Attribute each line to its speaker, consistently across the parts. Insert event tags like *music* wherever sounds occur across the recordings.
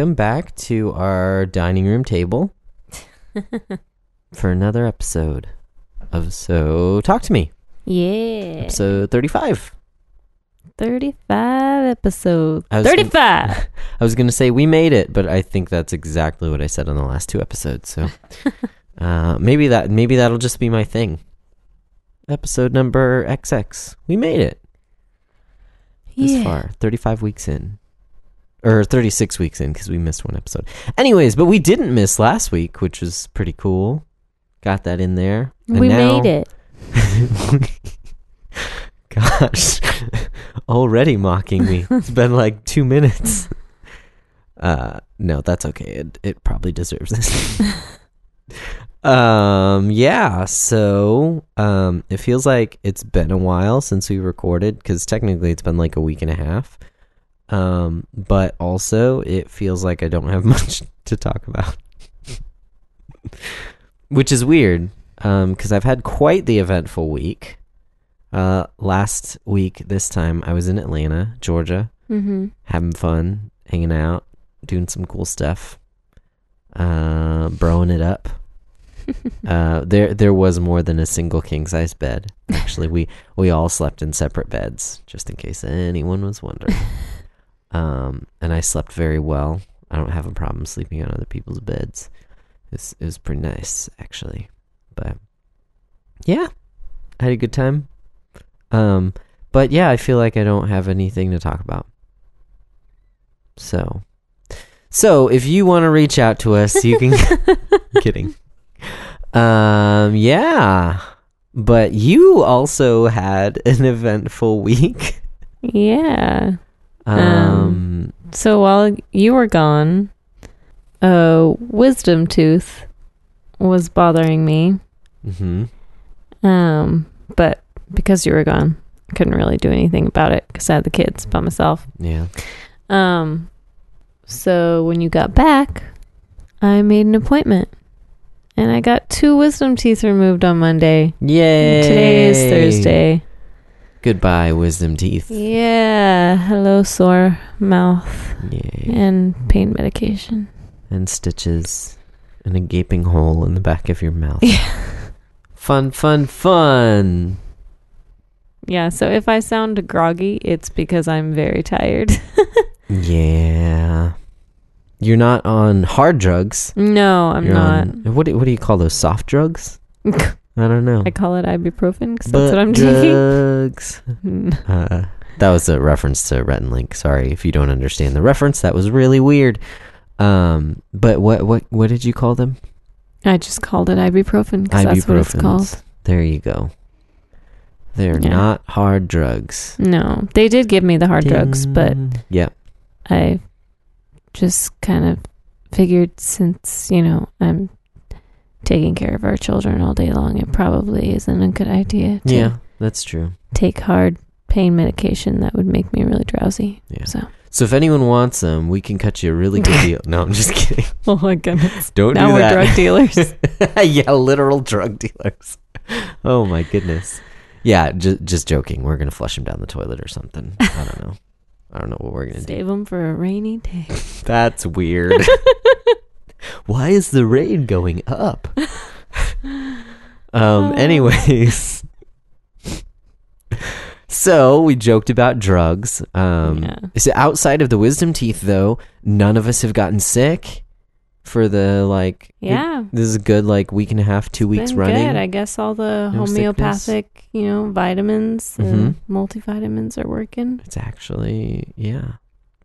Speaker 1: welcome back to our dining room table *laughs* for another episode of So Talk to Me,
Speaker 2: Yeah.
Speaker 1: episode 35.
Speaker 2: 35 episodes.
Speaker 1: I was
Speaker 2: 35! *laughs*
Speaker 1: I was going to say we made it, but I think that's exactly what I said on the last two episodes. So *laughs* uh, maybe that maybe that'll just be my thing. Episode number XX. We made it this
Speaker 2: yeah.
Speaker 1: far. 35 weeks in. Or 36 weeks in because we missed one episode. Anyways, but we didn't miss last week, which was pretty cool. Got that in there. And
Speaker 2: We
Speaker 1: now-
Speaker 2: made it. *laughs*
Speaker 1: Gosh, *laughs* already mocking me. *laughs* It's been like two minutes. Uh, no, that's okay. It it probably deserves this. um, yeah. So, um, it feels like it's been a while since we recorded because technically it's been like a week and a half. Um, but also it feels like I don't have *laughs* much to talk about, which is weird. Um, because I've had quite the eventful week. Uh, last week, this time, I was in Atlanta, Georgia,
Speaker 2: Mm-hmm.
Speaker 1: having fun, hanging out, doing some cool stuff, uh, broing it up. *laughs* uh, there, there was more than a single king size bed. Actually, we we all slept in separate beds, just in case anyone was wondering. *laughs* um, and I slept very well. I don't have a problem sleeping on other people's beds. It's it was pretty nice, actually. But yeah, I had a good time. Um, but yeah, I feel like I don't have anything to talk about. So, so if you want to reach out to us, you can. *laughs* *laughs* kidding. Um, yeah, but you also had an eventful week.
Speaker 2: Yeah.
Speaker 1: Um,
Speaker 2: So while you were gone, a wisdom tooth was bothering me.
Speaker 1: mhm.
Speaker 2: Um, but because you were gone, I couldn't really do anything about it because I had the kids by myself.
Speaker 1: yeah.
Speaker 2: Um, so when you got back, I made an appointment, and I got two wisdom teeth removed on Monday.
Speaker 1: Yay!
Speaker 2: Today is Thursday.
Speaker 1: Goodbye, wisdom teeth.
Speaker 2: Yeah, hello sore mouth
Speaker 1: Yay.
Speaker 2: and pain medication.
Speaker 1: and stitches and a gaping hole in the back of your mouth. Yeah. Fun, fun, fun.
Speaker 2: Yeah, so if I sound groggy, it's because I'm very tired. *laughs*
Speaker 1: Yeah. You're not on hard drugs.
Speaker 2: no, I'm
Speaker 1: You're
Speaker 2: not.
Speaker 1: on- what do, what do you call those? Soft drugs? *laughs* I don't know.
Speaker 2: I call it ibuprofen because that's what I'm taking.
Speaker 1: drugs. *laughs* Uh, that was a reference to Rhett and Link. Sorry if you don't understand the reference. That was really weird. Um, but what what what did you call them?
Speaker 2: I just called it ibuprofen because that's what it's called.
Speaker 1: There you go. They're
Speaker 2: Yeah.
Speaker 1: not hard drugs.
Speaker 2: No, they did give me the hard drugs, but
Speaker 1: yeah,
Speaker 2: I just kind of figured since, you know, I'm taking care of our children all day long, it probably isn't a good idea to
Speaker 1: yeah, that's true.
Speaker 2: take hard pain medication that would make me really drowsy.
Speaker 1: Yeah.
Speaker 2: So,
Speaker 1: So if anyone wants them, we can cut you a really good *laughs* deal. No, I'm just kidding. *laughs*
Speaker 2: oh my goodness.
Speaker 1: Don't
Speaker 2: now
Speaker 1: do
Speaker 2: we're drug dealers. *laughs*
Speaker 1: yeah, literal drug dealers. Oh my goodness. Yeah, just just joking. We're gonna flush them down the toilet or something. I don't know. I don't know what we're gonna do.
Speaker 2: Save them for a rainy day.
Speaker 1: That's weird. Why is the rain going up? *laughs* um. Anyways. So we joked about drugs. Um,
Speaker 2: Yeah.
Speaker 1: so outside of the wisdom teeth, though, none of us have gotten sick for the like.
Speaker 2: Yeah.
Speaker 1: this is a good like week and a half, two weeks
Speaker 2: Been
Speaker 1: running.
Speaker 2: Good. I guess all the
Speaker 1: No
Speaker 2: homeopathic, you know, vitamins
Speaker 1: Mm-hmm.
Speaker 2: and multivitamins are working.
Speaker 1: It's actually yeah,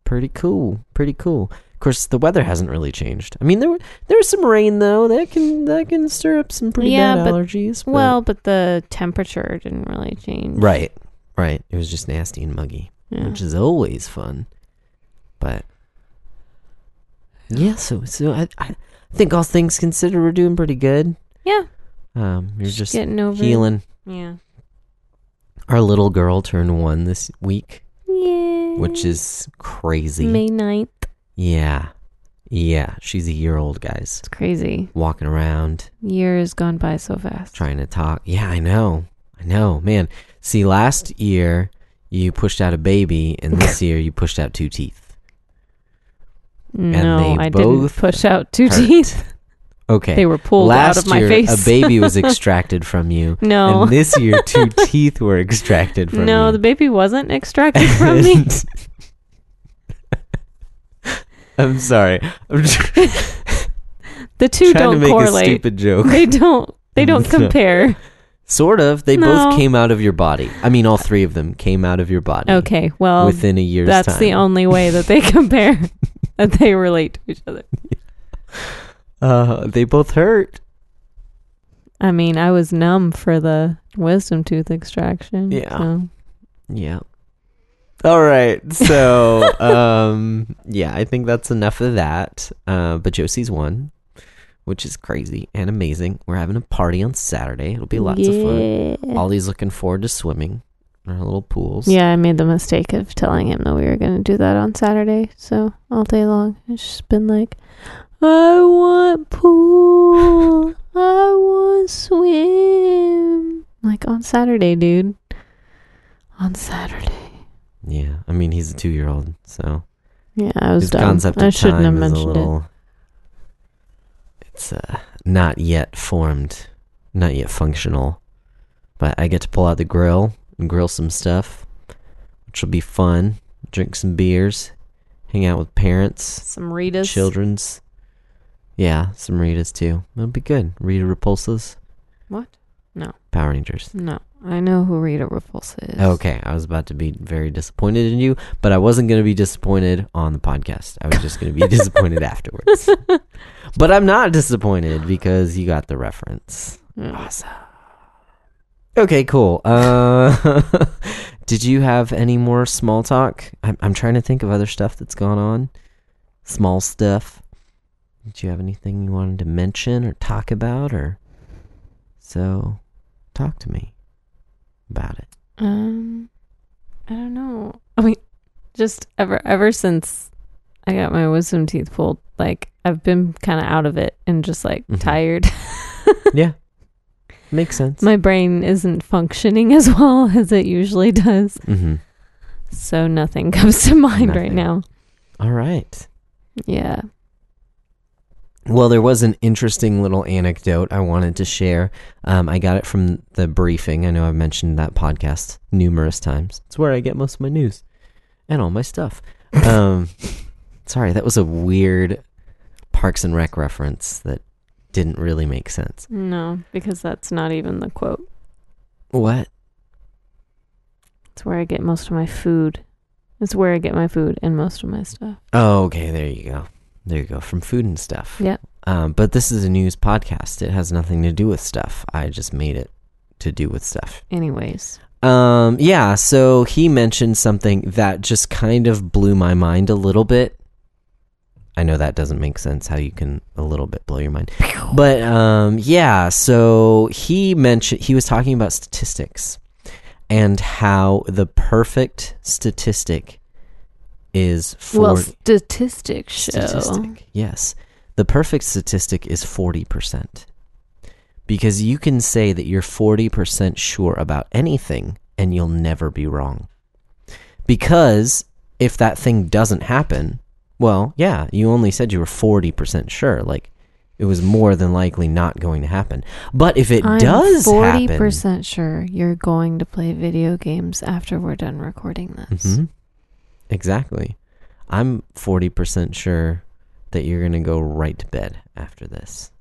Speaker 1: pretty cool. Pretty cool. Of course, the weather hasn't really changed. I mean, there were there was some rain though. That can that can stir up some pretty
Speaker 2: Yeah,
Speaker 1: bad
Speaker 2: but-
Speaker 1: allergies. but-
Speaker 2: Well, but the temperature didn't really change.
Speaker 1: right, right. It was just nasty and muggy,
Speaker 2: Yeah.
Speaker 1: which is always fun. But yeah, so so I I think all things considered, we're doing pretty good.
Speaker 2: Yeah.
Speaker 1: Um, you're just
Speaker 2: getting over it.
Speaker 1: healing.
Speaker 2: Yeah.
Speaker 1: Our little girl turned one this week,
Speaker 2: Yeah.
Speaker 1: which is crazy.
Speaker 2: May 9th.
Speaker 1: Yeah. Yeah. She's a year old, guys.
Speaker 2: It's crazy.
Speaker 1: Walking around,
Speaker 2: Years gone by so fast.
Speaker 1: trying to talk. Yeah, I know. I know. Man. See, last year you pushed out a baby, and this *laughs* year you pushed out two teeth.
Speaker 2: No,
Speaker 1: they
Speaker 2: I didn't push out two
Speaker 1: hurt.
Speaker 2: teeth. *laughs*
Speaker 1: Okay.
Speaker 2: They were pulled
Speaker 1: Last
Speaker 2: out of my
Speaker 1: year,
Speaker 2: face.
Speaker 1: a baby was *laughs* extracted from you.
Speaker 2: no,
Speaker 1: And this year, two teeth were extracted from me.
Speaker 2: no,
Speaker 1: you.
Speaker 2: the baby wasn't extracted from me.
Speaker 1: I'm sorry. I'm *laughs*
Speaker 2: The two
Speaker 1: trying
Speaker 2: don't
Speaker 1: make a
Speaker 2: correlate.
Speaker 1: stupid joke.
Speaker 2: They don't. They don't *laughs* compare.
Speaker 1: Sort of. They
Speaker 2: No.
Speaker 1: both came out of your body. I mean, all three of them came out of your body.
Speaker 2: Okay, well,
Speaker 1: Within a year's
Speaker 2: that's
Speaker 1: time.
Speaker 2: the only way that they *laughs* compare. that they relate to each other.
Speaker 1: Uh, they both hurt.
Speaker 2: I mean, I was numb for the wisdom tooth extraction.
Speaker 1: Yeah.
Speaker 2: so-
Speaker 1: Yeah. All right. So, *laughs* um, yeah, I think that's enough of that. Uh, but Josie's won, which is crazy and amazing. We're having a party on Saturday. It'll be lots of fun.
Speaker 2: Yeah.
Speaker 1: Ollie's looking forward to swimming in our little pools.
Speaker 2: Yeah, I made the mistake of telling him that we were going to do that on Saturday. So all day long, it's just been like, I want pool. I want swim. Like on Saturday, dude. On Saturday.
Speaker 1: Yeah. I mean, he's a two year old, so
Speaker 2: Yeah, I was
Speaker 1: his
Speaker 2: dumb.
Speaker 1: concept
Speaker 2: I shouldn't have
Speaker 1: time is a
Speaker 2: mentioned
Speaker 1: little. It's uh, not yet formed, not yet functional. But I get to pull out the grill and grill some stuff, which will be fun. Drink some beers, hang out with parents,
Speaker 2: Some Ritas.
Speaker 1: children's. Yeah, some Ritas too. It'll be good. Rita Repulsas,
Speaker 2: What?
Speaker 1: Power Rangers.
Speaker 2: No, I know who Rita Repulsa is.
Speaker 1: Okay, I was about to be very disappointed in you, but I wasn't going to be disappointed on the podcast. I was just going to be *laughs* disappointed afterwards. *laughs* But I'm not disappointed because you got the reference.
Speaker 2: Mm.
Speaker 1: Awesome. Okay, cool. Uh, *laughs* did you have any more small talk? I'm, I'm trying to think of other stuff that's gone on. Small stuff. Did you have anything you wanted to mention or talk about, or so? Talk to me about it.
Speaker 2: Um, I don't know. I mean, just ever ever since I got my wisdom teeth pulled, like I've been kind of out of it and just like
Speaker 1: Mhm.
Speaker 2: tired. *laughs*
Speaker 1: Yeah, makes sense.
Speaker 2: my brain isn't functioning *laughs* as well as it usually does,
Speaker 1: mm-hmm.
Speaker 2: so nothing *laughs* comes to mind right now.
Speaker 1: All right.
Speaker 2: Yeah.
Speaker 1: Well, there was an interesting little anecdote I wanted to share. Um, I got it from the briefing. I know I've mentioned that podcast numerous times. It's where I get most of my news and all my stuff. Um, *laughs* sorry, that was a weird Parks and Rec reference that didn't really make sense.
Speaker 2: No, because that's not even the quote.
Speaker 1: What?
Speaker 2: It's where I get most of my food. It's where I get my food and most of my stuff.
Speaker 1: Oh, okay. There you go. There you go. From food and stuff.
Speaker 2: Yeah.
Speaker 1: Um, but this is a news podcast. It has nothing to do with stuff. I just made it to do with stuff.
Speaker 2: Anyways,
Speaker 1: Um, yeah, so he mentioned something that just kind of blew my mind a little bit. I know that doesn't make sense how you can a little bit blow your mind. But um yeah, so he mentioned he was talking about statistics and how the perfect statistic is for
Speaker 2: well, statistics show.
Speaker 1: statistic. Yes. The perfect statistic is 40%. Because you can say that you're 40% sure about anything and you'll never be wrong. Because if that thing doesn't happen, well, yeah, you only said you were 40% sure. Like, it was more than likely not going to happen. But if it
Speaker 2: I'm
Speaker 1: does
Speaker 2: forty
Speaker 1: happen.
Speaker 2: percent sure you're going to play video games after we're done recording this.
Speaker 1: Mhm. Exactly. I'm 40% sure that you're going to go right to bed after this.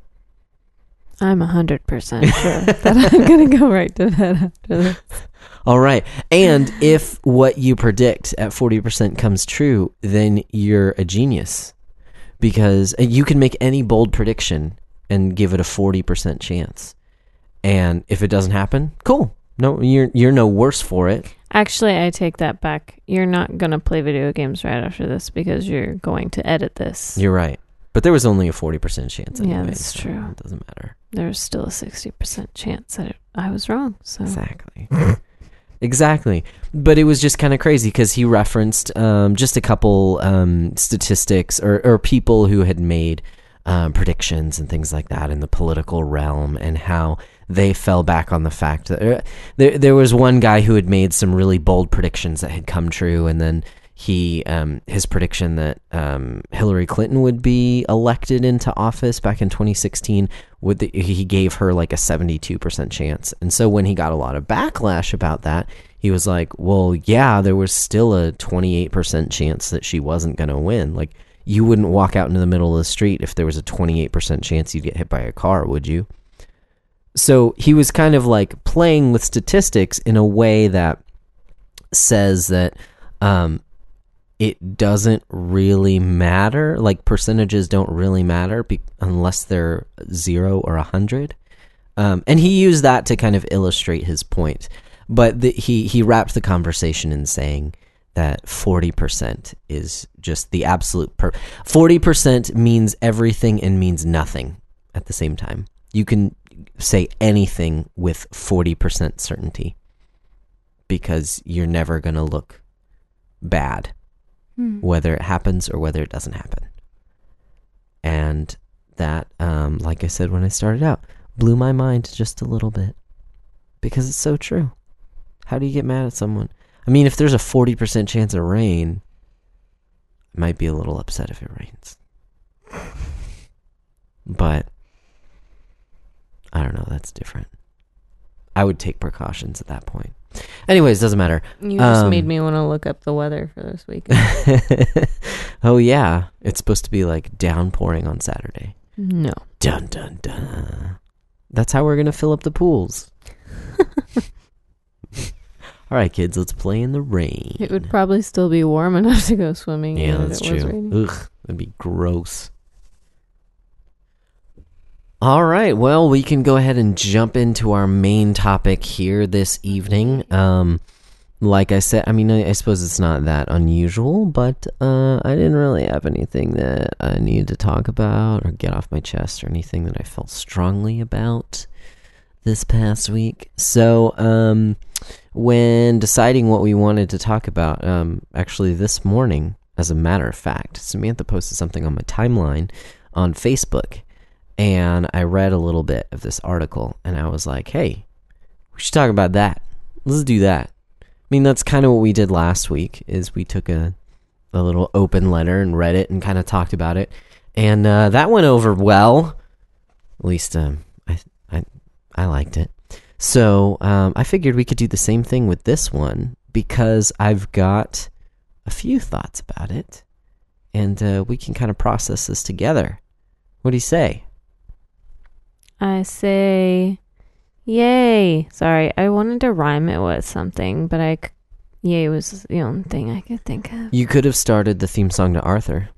Speaker 2: I'm hundred percent sure that I'm *laughs* gonna go right to bed after this.
Speaker 1: All right. And if what you predict at 40% comes true, then you're a genius because you can make any bold prediction and give it a 40% chance. And if it doesn't happen, cool. No, you're you're no worse for it.
Speaker 2: Actually, I take that back. You're not gonna play video games right after this because you're going to edit this.
Speaker 1: You're right. But there was only a 40% chance
Speaker 2: Yeah, that's
Speaker 1: so
Speaker 2: true.
Speaker 1: It doesn't matter.
Speaker 2: There's still a sixty percent chance that it, I was wrong. So
Speaker 1: Exactly. *laughs* exactly. But it was just kind of crazy because he referenced um, just a couple um, statistics or, or people who had made uh, predictions and things like that in the political realm, and how they fell back on the fact that uh, there there was one guy who had made some really bold predictions that had come true, and then he um, his prediction that um, Hillary Clinton would be elected into office back in 2016 would the, he gave her like a 72% chance. And so when he got a lot of backlash about that, he was like, "Well, yeah, there was still a 28% chance that she wasn't going to win. Like you wouldn't walk out into the middle of the street if there was a 28% chance you'd get hit by a car, would you?" So he was kind of like playing with statistics in a way that says that um, it doesn't really matter. Like percentages don't really matter be- unless they're zero or a hundred. Um, and he used that to kind of illustrate his point. But the, he he wrapped the conversation in saying that forty percent is just the absolute per. Forty percent means everything and means nothing at the same time. You can say anything with forty percent certainty because you're never going to look bad
Speaker 2: Hmm.
Speaker 1: whether it happens or whether it doesn't happen. And that, um, like I said when I started out, blew my mind just a little bit because it's so true. How do you get mad at someone? I mean, if there's a 40% chance of rain, I might be a little upset if it rains. *laughs* But I don't know, that's different. I would take precautions at that point. Anyways, doesn't matter.
Speaker 2: You just
Speaker 1: Um,
Speaker 2: made me want to look up the weather for this week. *laughs*
Speaker 1: oh yeah, it's supposed to be like downpouring on Saturday.
Speaker 2: no.
Speaker 1: Dun dun dun. That's how we're gonna fill up the pools. *laughs* All right, kids, let's play in the rain.
Speaker 2: It would probably still be warm enough to go swimming.
Speaker 1: yeah, that's true. Ugh, that'd be gross. All right, well, we can go ahead and jump into our main topic here this evening. Um, like I said, I mean, I, I suppose it's not that unusual, but uh, I didn't really have anything that I needed to talk about or get off my chest or anything that I felt strongly about this past week. So, um, when deciding what we wanted to talk about, um, actually this morning, as a matter of fact, Samantha posted something on my timeline on Facebook, and I read a little bit of this article, and I was like, hey, we should talk about that. Let's do that. I mean, that's kind of what we did last week. Is we took a a little open letter and read it and kind of talked about it, and uh, that went over well. At least, um, I I I liked it. So um, I figured we could do the same thing with this one because I've got a few thoughts about it, and uh, we can kind of process this together. What do you say?
Speaker 2: I say, yay. Sorry, I wanted to rhyme it with something, but I, yay was the only thing I could think of.
Speaker 1: You could have started the theme song to Arthur.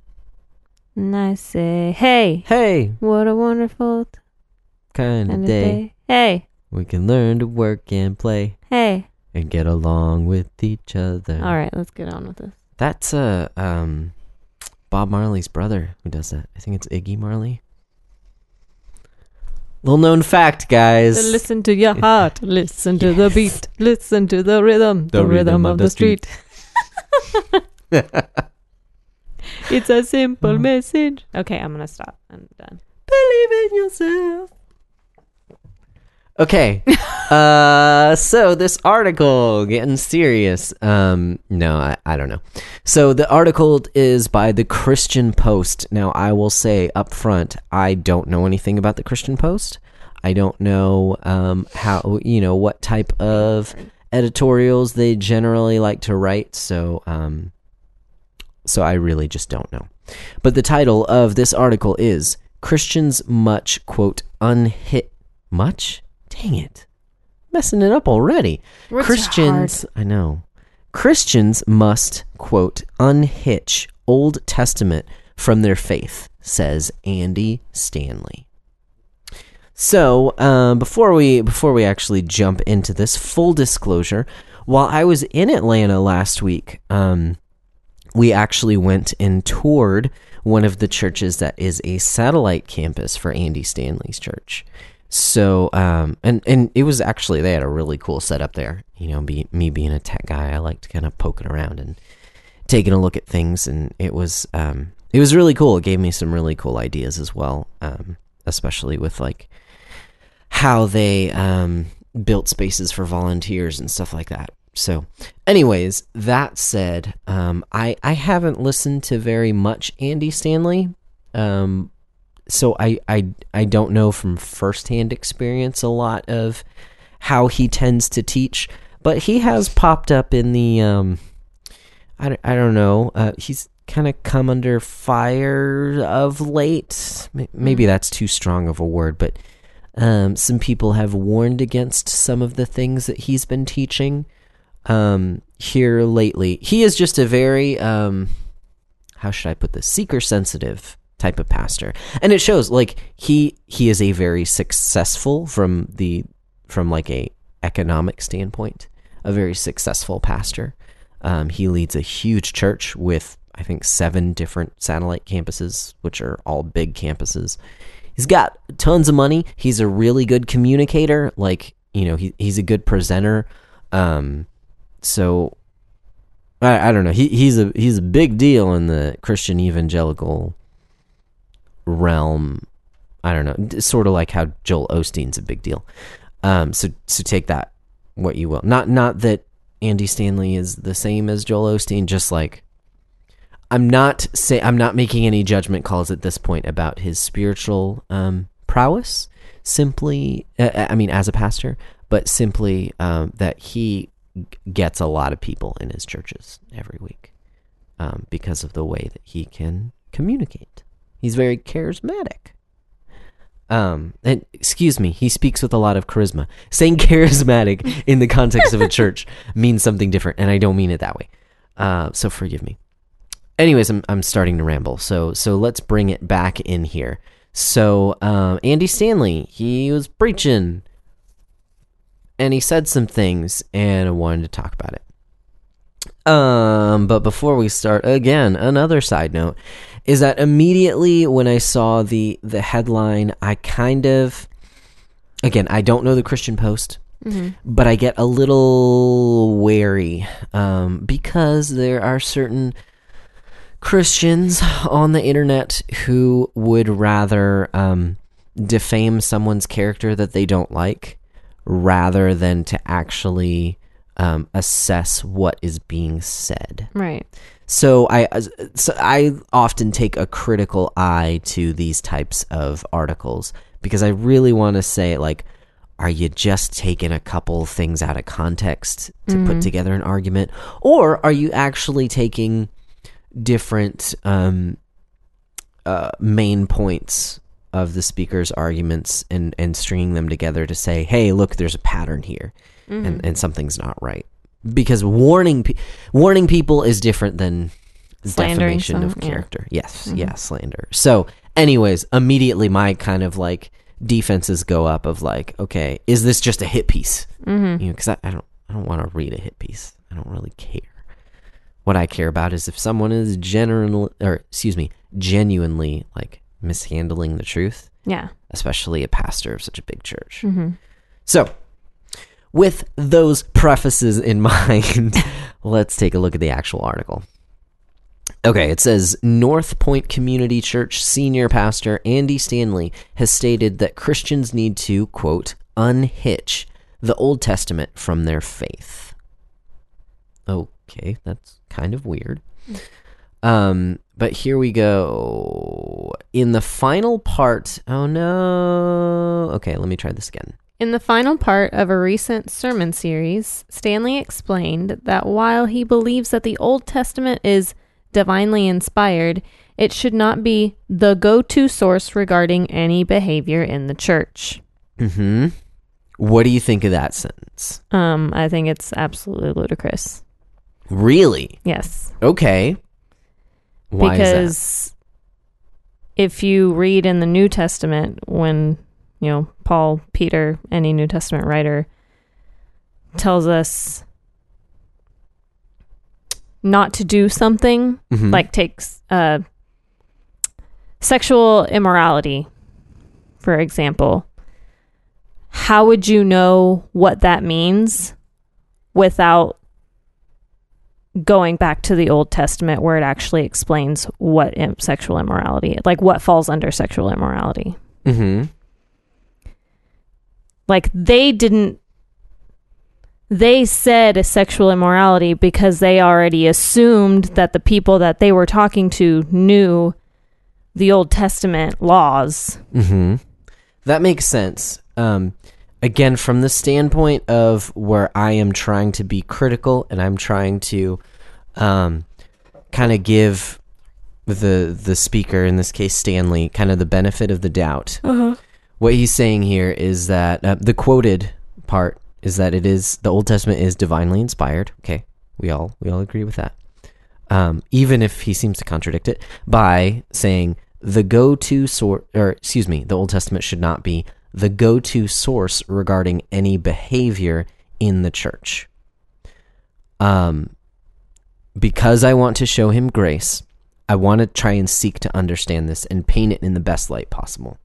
Speaker 2: And I say, hey,
Speaker 1: Hey,
Speaker 2: what a wonderful
Speaker 1: kind of day.
Speaker 2: day. Hey,
Speaker 1: We can learn to work and play
Speaker 2: hey.
Speaker 1: and get along with each other.
Speaker 2: All right, let's get on with this.
Speaker 1: That's uh um Bob Marley's brother who does that. I think it's Ziggy Marley. Little known fact, guys.
Speaker 2: Listen to your heart, listen to the beat, listen to the rhythm, the, rhythm, of the street. *laughs* It's a simple mm. message. Okay, I'm gonna stop. I'm done.
Speaker 1: Believe in yourself. Okay. *laughs* uh so this article getting serious. Um no, I, I don't know. So the article is by the Christian Post. Now I will say up front, I don't know anything about the Christian Post. I don't know um how you know what type of editorials they generally like to write, so um so I really just don't know. But the title of this article is Christians much quote unhit much? Dang it. Messing it up already. Christians I know. Christians must quote unhitch Old Testament from their faith, says Andy Stanley. So, um, before we before we actually jump into this, full disclosure, while I was in Atlanta last week, um, we actually went and toured one of the churches that is a satellite campus for Andy Stanley's church. So, um, and and it was actually they had a really cool setup there. You know, be, me being a tech guy, I liked kind of poking around and taking a look at things, and it was um, it was really cool. It gave me some really cool ideas as well, um, especially with like how they um, built spaces for volunteers and stuff like that. So, anyways, that said, um, I I haven't listened to very much Andy Stanley, um, so I I I don't know from firsthand experience a lot of how he tends to teach, but he has popped up in the um, I don't- I don't know. Uh, he's kind of come under fire of late. Maybe
Speaker 2: Mm.
Speaker 1: that's too strong of a word, but um, some people have warned against some of the things that he's been teaching um, here lately. He is just a very um, how should I put this seeker sensitive type of pastor, and it shows. Like he he is a very successful from the from like a economic standpoint, a very successful pastor. Um, he leads a huge church with I think seven different satellite campuses, which are all big campuses. He's got tons of money. He's a really good communicator. Like you know, he he's a good presenter. Um, so I, I don't know. He he's a he's a big deal in the Christian evangelical realm. I don't know. Sort of like how Joel Osteen's a big deal. Um, so so take that what you will. Not not that Andy Stanley is the same as Joel Osteen. Just like I'm not say I'm not making any judgment calls at this point about his spiritual um, prowess. Simply, uh, I mean, as a pastor, but simply um, that he gets a lot of people in his churches every week um, because of the way that he can communicate. He's very charismatic. Um, and excuse me, he speaks with a lot of charisma. Saying *laughs* charismatic in the context of a *laughs* church means something different, and I don't mean it that way. Uh, so forgive me. Anyways, I'm I'm starting to ramble. So so let's bring it back in here. So um, Andy Stanley, he was preaching, and he said some things, and I wanted to talk about it. Um, but before we start, again, another side note is that immediately when I saw the the headline, I kind of, again, I don't know the Christian Post, but I get a little wary um, because there are certain Christians on the internet who would rather um, defame someone's character that they don't like rather than to actually um, assess what is being said.
Speaker 2: Right.
Speaker 1: So I so I often take a critical eye to these types of articles because I really want to say like are you just taking a couple things out of context to put together an argument? Or are you actually taking different um, uh, main points of the speaker's arguments and and stringing them together to say hey look there's a pattern here and and something's not right because warning pe- warning people is different than
Speaker 2: Slandering
Speaker 1: defamation of
Speaker 2: some- yeah.
Speaker 1: character. Yes, yeah, slander. So, anyways, immediately my kind of like defenses go up of like, okay, is this just a hit piece? Mm-hmm. You know, because I, I don't I don't want to read a hit piece. I don't really care. What I care about is if someone is genuinely, or excuse me, genuinely like mishandling the truth,
Speaker 2: Yeah.
Speaker 1: especially a pastor of such a big church. So, with those prefaces in *laughs* mind, let's take a look at the actual article. Okay, it says North Point Community Church senior pastor Andy Stanley has stated that Christians need to, quote, unhitch the Old Testament from their faith. Okay, that's kind of weird. Um, but here we go. In the final part, oh no. Okay, let me try this again.
Speaker 2: In the final part of a recent sermon series, Stanley explained that while he believes that the Old Testament is divinely inspired, it should not be the go to source regarding any behavior in the church.
Speaker 1: Hmm. What do you think of that sentence?
Speaker 2: Um, I think it's absolutely ludicrous.
Speaker 1: Really?
Speaker 2: Yes.
Speaker 1: Okay. Why is
Speaker 2: because if you read in the New Testament, when you know Paul, Peter, any New Testament writer tells us not to do something?
Speaker 1: Mhm.
Speaker 2: like takes uh, sexual immorality, for example. How would you know what that means without going back to the Old Testament where it actually explains what im- sexual immorality, like what falls under sexual immorality.
Speaker 1: Mm-hmm.
Speaker 2: Like they didn't they said a sexual immorality because they already assumed that the people that they were talking to knew the Old Testament laws.
Speaker 1: Mm-hmm. That makes sense. Um, again, from the standpoint of where I am trying to be critical and I'm trying to um, kind of give the the speaker, in this case Stanley, kind of the benefit of the doubt. What he's saying here is that uh, the quoted part is that it is the Old Testament is divinely inspired. Okay, we all we all agree with that. Um, even if he seems to contradict it by saying the go-to source, or excuse me, the Old Testament should not be the go-to source regarding any behavior in the church. Um, because I want to show him grace, I want to try and seek to understand this and paint it in the best light possible.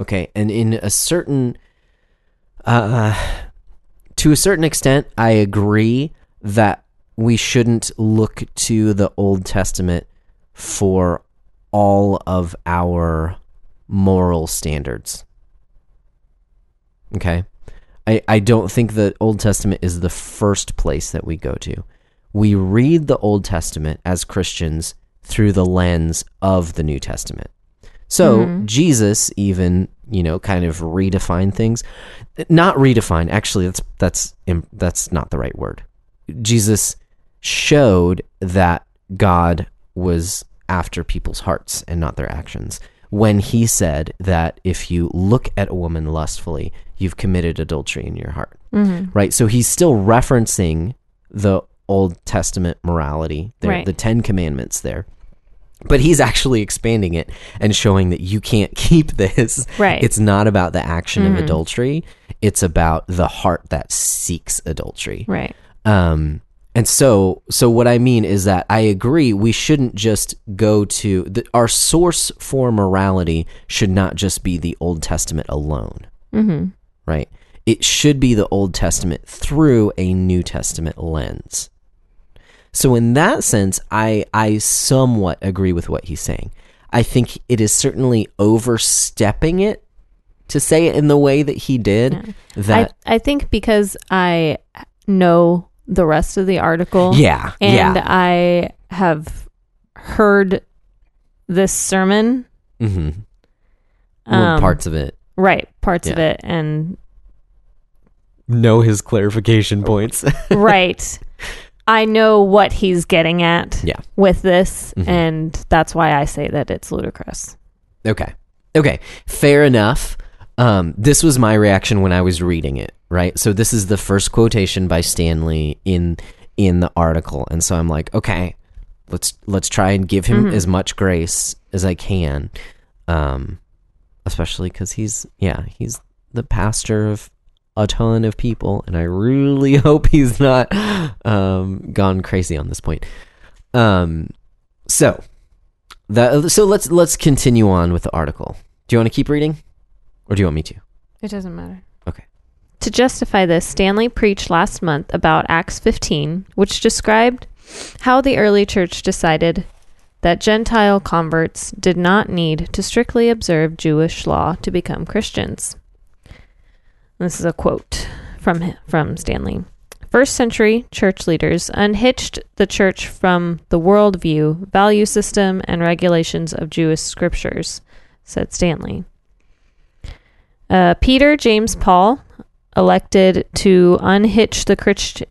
Speaker 1: Okay, and in a certain, uh, to a certain extent, I agree that we shouldn't look to the Old Testament for all of our moral standards. Okay? I, I don't think the Old Testament is the first place that we go to. We read the Old Testament as Christians through the lens of the New Testament. So mm-hmm. Jesus even, you know, kind of redefined things. Not redefine, actually that's that's that's not the right word. Jesus showed that God was after people's hearts and not their actions. When he said that if you look at a woman lustfully, you've committed adultery in your heart. Mm-hmm. Right? So he's still referencing the Old Testament morality, there,
Speaker 2: Right.
Speaker 1: the 10 commandments there. But he's actually expanding it and showing that you can't *laughs* keep this.
Speaker 2: Right.
Speaker 1: It's not about the action of adultery, it's about the heart that seeks adultery.
Speaker 2: Right.
Speaker 1: Um, and so, so what I mean is that I agree we shouldn't just go to the, our source for morality should not just be the Old Testament alone,
Speaker 2: Mm-hmm.
Speaker 1: right? It should be the Old Testament through a New Testament lens. So in that sense, I I somewhat agree with what he's saying. I think it is certainly overstepping it to say it in the way that he did. That
Speaker 2: I I think because I know the rest of the article.
Speaker 1: yeah,
Speaker 2: And
Speaker 1: yeah.
Speaker 2: I have heard this sermon.
Speaker 1: Mm-hmm.
Speaker 2: Um,
Speaker 1: parts of it.
Speaker 2: Right. Parts of it. And
Speaker 1: Know his clarification points.
Speaker 2: right. *laughs* I know what he's getting at
Speaker 1: Yeah.
Speaker 2: with this.
Speaker 1: Mhm.
Speaker 2: And that's why I say that it's ludicrous.
Speaker 1: okay. Okay. Fair enough. Um, this was my reaction when I was reading it, right? So this is the first quotation by Stanley in in the article, and so I'm like, okay, let's let's try and give him as much grace as I can, um, especially because he's yeah he's the pastor of a ton of people, and I really *laughs* hope he's not um, gone crazy on this point. Um, so that so let's let's continue on with the article. Do you want to keep reading, or do you want me to?
Speaker 2: It doesn't matter.
Speaker 1: Okay.
Speaker 2: To justify this, Stanley preached last month about Acts 15, which described how the early church decided that Gentile converts did not need to strictly observe Jewish law to become Christians. This is a quote from from Stanley. First century church leaders unhitched the church from the worldview, value system, and regulations of Jewish scriptures, said Stanley. Uh, Peter James Paul elected to unhitch the Christian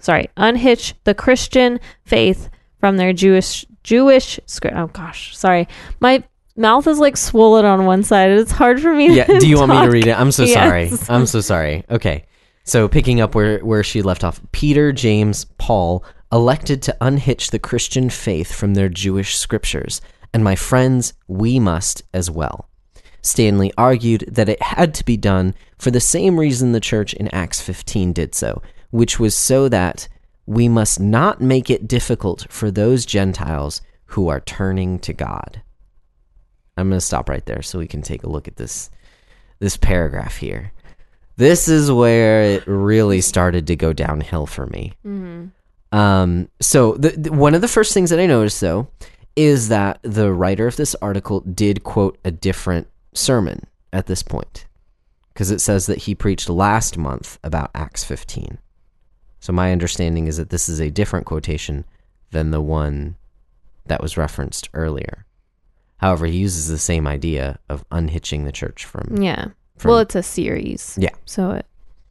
Speaker 2: sorry unhitch the Christian faith from their Jewish Jewish script. Oh gosh, sorry, my mouth is like swollen on one side. It's hard for me. To Yeah.
Speaker 1: Do you want me to read it? I'm so *laughs* sorry. I'm so sorry. Okay. So picking up where where she left off, Peter James Paul elected to unhitch the Christian faith from their Jewish scriptures, and my friends, we must as well. Stanley argued that it had to be done for the same reason the church in Acts 15 did so, which was so that we must not make it difficult for those Gentiles who are turning to God. I'm going to stop right there so we can take a look at this this paragraph here. This is where it really started to go downhill for me. Um, so the, the- one of the first things that I noticed though is that the writer of this article did quote a different sermon at this point because it says that he preached last month about Acts 15. So my understanding is that this is a different quotation than the one that was referenced earlier. However, he uses the same idea of unhitching the church from,
Speaker 2: Yeah.
Speaker 1: from
Speaker 2: well, it's a series.
Speaker 1: Yeah.
Speaker 2: So it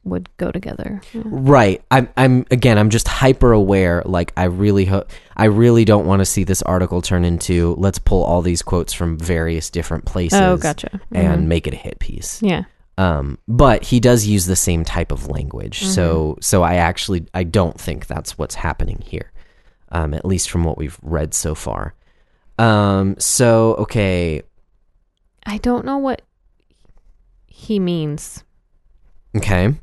Speaker 2: would go together. Yeah.
Speaker 1: Right. I'm I'm again I'm just hyper aware like I really ho- I really don't want to see this article turn into let's pull all these quotes from various different places
Speaker 2: Oh, gotcha.
Speaker 1: and
Speaker 2: Mhm.
Speaker 1: make it a hit piece.
Speaker 2: yeah.
Speaker 1: Um but he does use the same type of language. So so I actually I don't think that's what's happening here. Um at least from what we've read so far. Um so okay,
Speaker 2: I don't know what he means.
Speaker 1: Okay.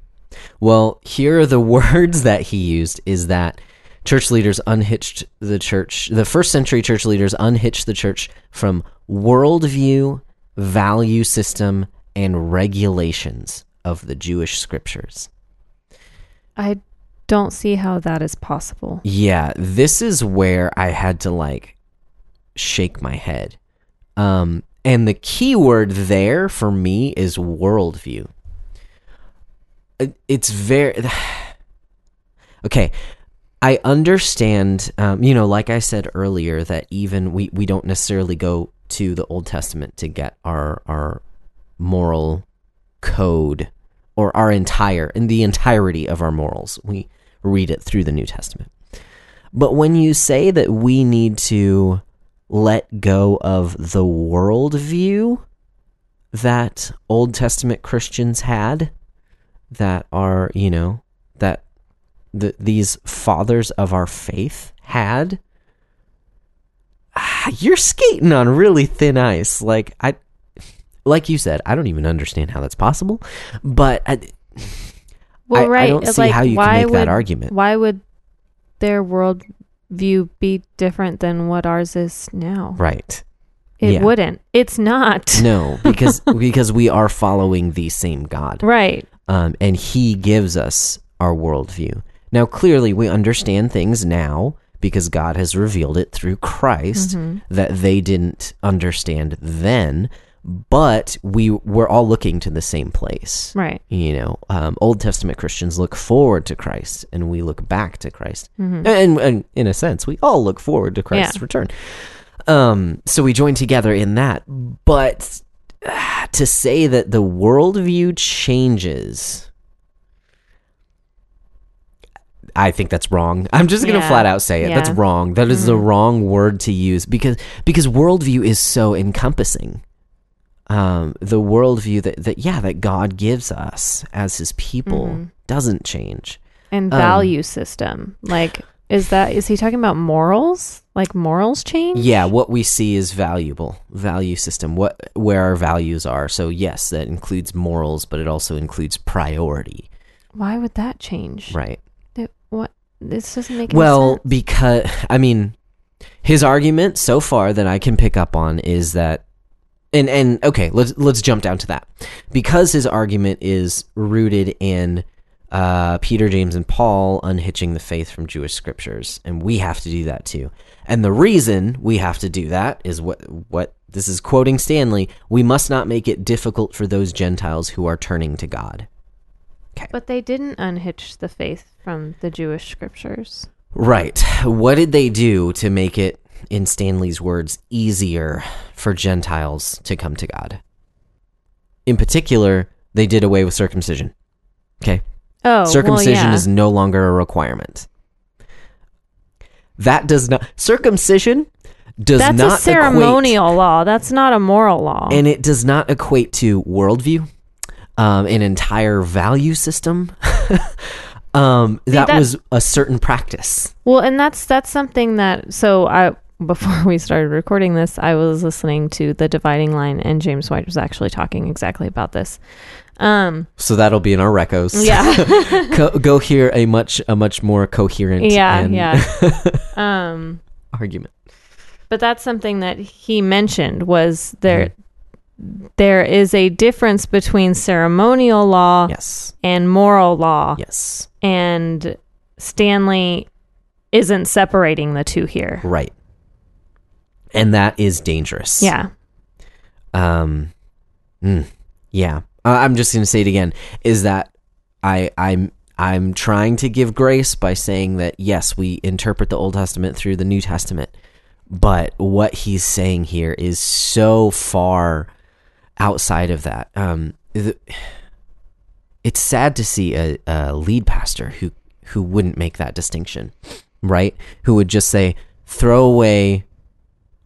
Speaker 1: Well, here are the *laughs* words that he used is that church leaders unhitched the church, the first century church leaders unhitched the church from worldview, value system, and regulations of the Jewish scriptures.
Speaker 2: I don't see how that is possible.
Speaker 1: Yeah, this is where I had to like shake my head. Um, and the key word there for me is worldview. It's very *sighs* okay. I understand, um, you know, like I said earlier, that even we, we don't necessarily go to the Old Testament to get our our moral code or our entire in the entirety of our morals. We read it through the New Testament. But when you say that we need to let go of the worldview that Old Testament Christians had, that are, you know, that the, these fathers of our faith had, ah, you're skating on really thin ice. Like, I, like you said, I don't even understand how that's possible, but I,
Speaker 2: Well,
Speaker 1: I,
Speaker 2: right.
Speaker 1: I don't see
Speaker 2: like,
Speaker 1: how you can make
Speaker 2: would,
Speaker 1: that argument.
Speaker 2: Why would their world view be different than what ours is now?
Speaker 1: Right.
Speaker 2: It
Speaker 1: Yeah.
Speaker 2: wouldn't. It's not. *laughs*
Speaker 1: No, *laughs* because because we are following the same God,
Speaker 2: Right.
Speaker 1: um, and He gives us our worldview. Now, clearly, we understand things now because God has revealed it through Christ
Speaker 2: Mhm.
Speaker 1: that they didn't understand then. But we we're all looking to the same place.
Speaker 2: Right.
Speaker 1: You know, um, Old Testament Christians look forward to Christ, and we look back to Christ.
Speaker 2: Mhm.
Speaker 1: And, and in a sense, we all look forward to Christ's
Speaker 2: Yeah.
Speaker 1: return. Um, so we join together in that. But ah, to say that the worldview changes, I think that's wrong. I'm just gonna
Speaker 2: Yeah.
Speaker 1: flat out say it. That's wrong. That is the
Speaker 2: Mhm.
Speaker 1: wrong word to use because because worldview is so encompassing. Um, the worldview that, that yeah that God gives us as His people
Speaker 2: Mhm.
Speaker 1: doesn't change.
Speaker 2: And
Speaker 1: Um,
Speaker 2: value system. Like, is that, is he talking about morals? Like morals change?
Speaker 1: Yeah, what we see is valuable value system. What where our values are. So yes, that includes morals, but it also includes priority,
Speaker 2: Why would that change?
Speaker 1: right?
Speaker 2: It- what? This doesn't make
Speaker 1: Well, because I mean, his argument so far that I can pick up on is that, and and okay, let's let's jump down to that because his argument is rooted in uh, Peter, James, and Paul unhitching the faith from Jewish scriptures, and we have to do that too. And the reason we have to do that is what what this is quoting Stanley. We must not make it difficult for those Gentiles who are turning to God.
Speaker 2: But they didn't unhitch the faith from the Jewish scriptures.
Speaker 1: Right. What did they do to make it, in Stanley's words, easier for Gentiles to come to God? In particular, they did away with circumcision. Okay.
Speaker 2: Oh,
Speaker 1: circumcision
Speaker 2: well, yeah.
Speaker 1: is no longer a requirement. That does not circumcision does not.
Speaker 2: That's
Speaker 1: not
Speaker 2: a ceremonial law. That's not a moral law.
Speaker 1: and it does not equate to worldview, um, an entire value system. *laughs* um, that,
Speaker 2: that-
Speaker 1: was a certain practice.
Speaker 2: Well, and that's that's something that so I before *laughs* we started recording this, I was listening to the dividing line and James White was actually talking exactly about this. Um
Speaker 1: So that'll be in our recos.
Speaker 2: yeah. *laughs* *laughs*
Speaker 1: go, go hear a much a much more coherent
Speaker 2: yeah,
Speaker 1: and
Speaker 2: yeah. Um
Speaker 1: argument.
Speaker 2: but that's something that he mentioned was there there is a difference between ceremonial law
Speaker 1: Yes.
Speaker 2: and moral law.
Speaker 1: Yes.
Speaker 2: And Stanley isn't separating the two here.
Speaker 1: Right. And that is dangerous.
Speaker 2: Yeah.
Speaker 1: Um, mm, yeah. Uh, I'm just going to say it again. Is that I I'm I'm trying to give grace by saying that yes, we interpret the Old Testament through the New Testament, but what he's saying here is so far outside of that. Um, it's sad to see a, a lead pastor who who wouldn't make that distinction, right? Who would just say, throw away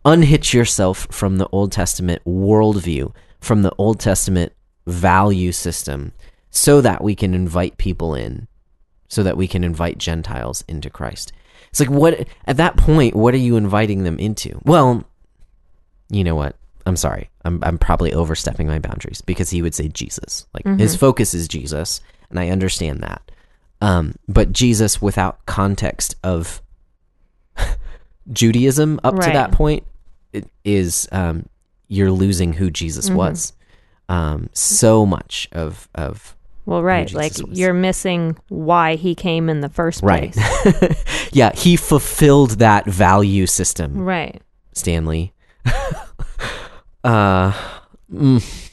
Speaker 1: unhitch yourself from the Old Testament worldview, from the Old Testament value system, so that we can invite people in, so that we can invite Gentiles into Christ. It's like, what, at that point, what are you inviting them into? Well, you know what? I'm sorry. I'm, I'm probably overstepping my boundaries because he would say Jesus. Like, his focus is Jesus, and I understand that. Um, but Jesus without context of *laughs* Judaism up to that point is um, you're losing who Jesus was. Um, so much of of
Speaker 2: Well, right. Like
Speaker 1: was.
Speaker 2: you're missing why he came in the first
Speaker 1: right,
Speaker 2: place. *laughs*
Speaker 1: yeah, he fulfilled that value system.
Speaker 2: right.
Speaker 1: Stanley. *laughs* uh, mm.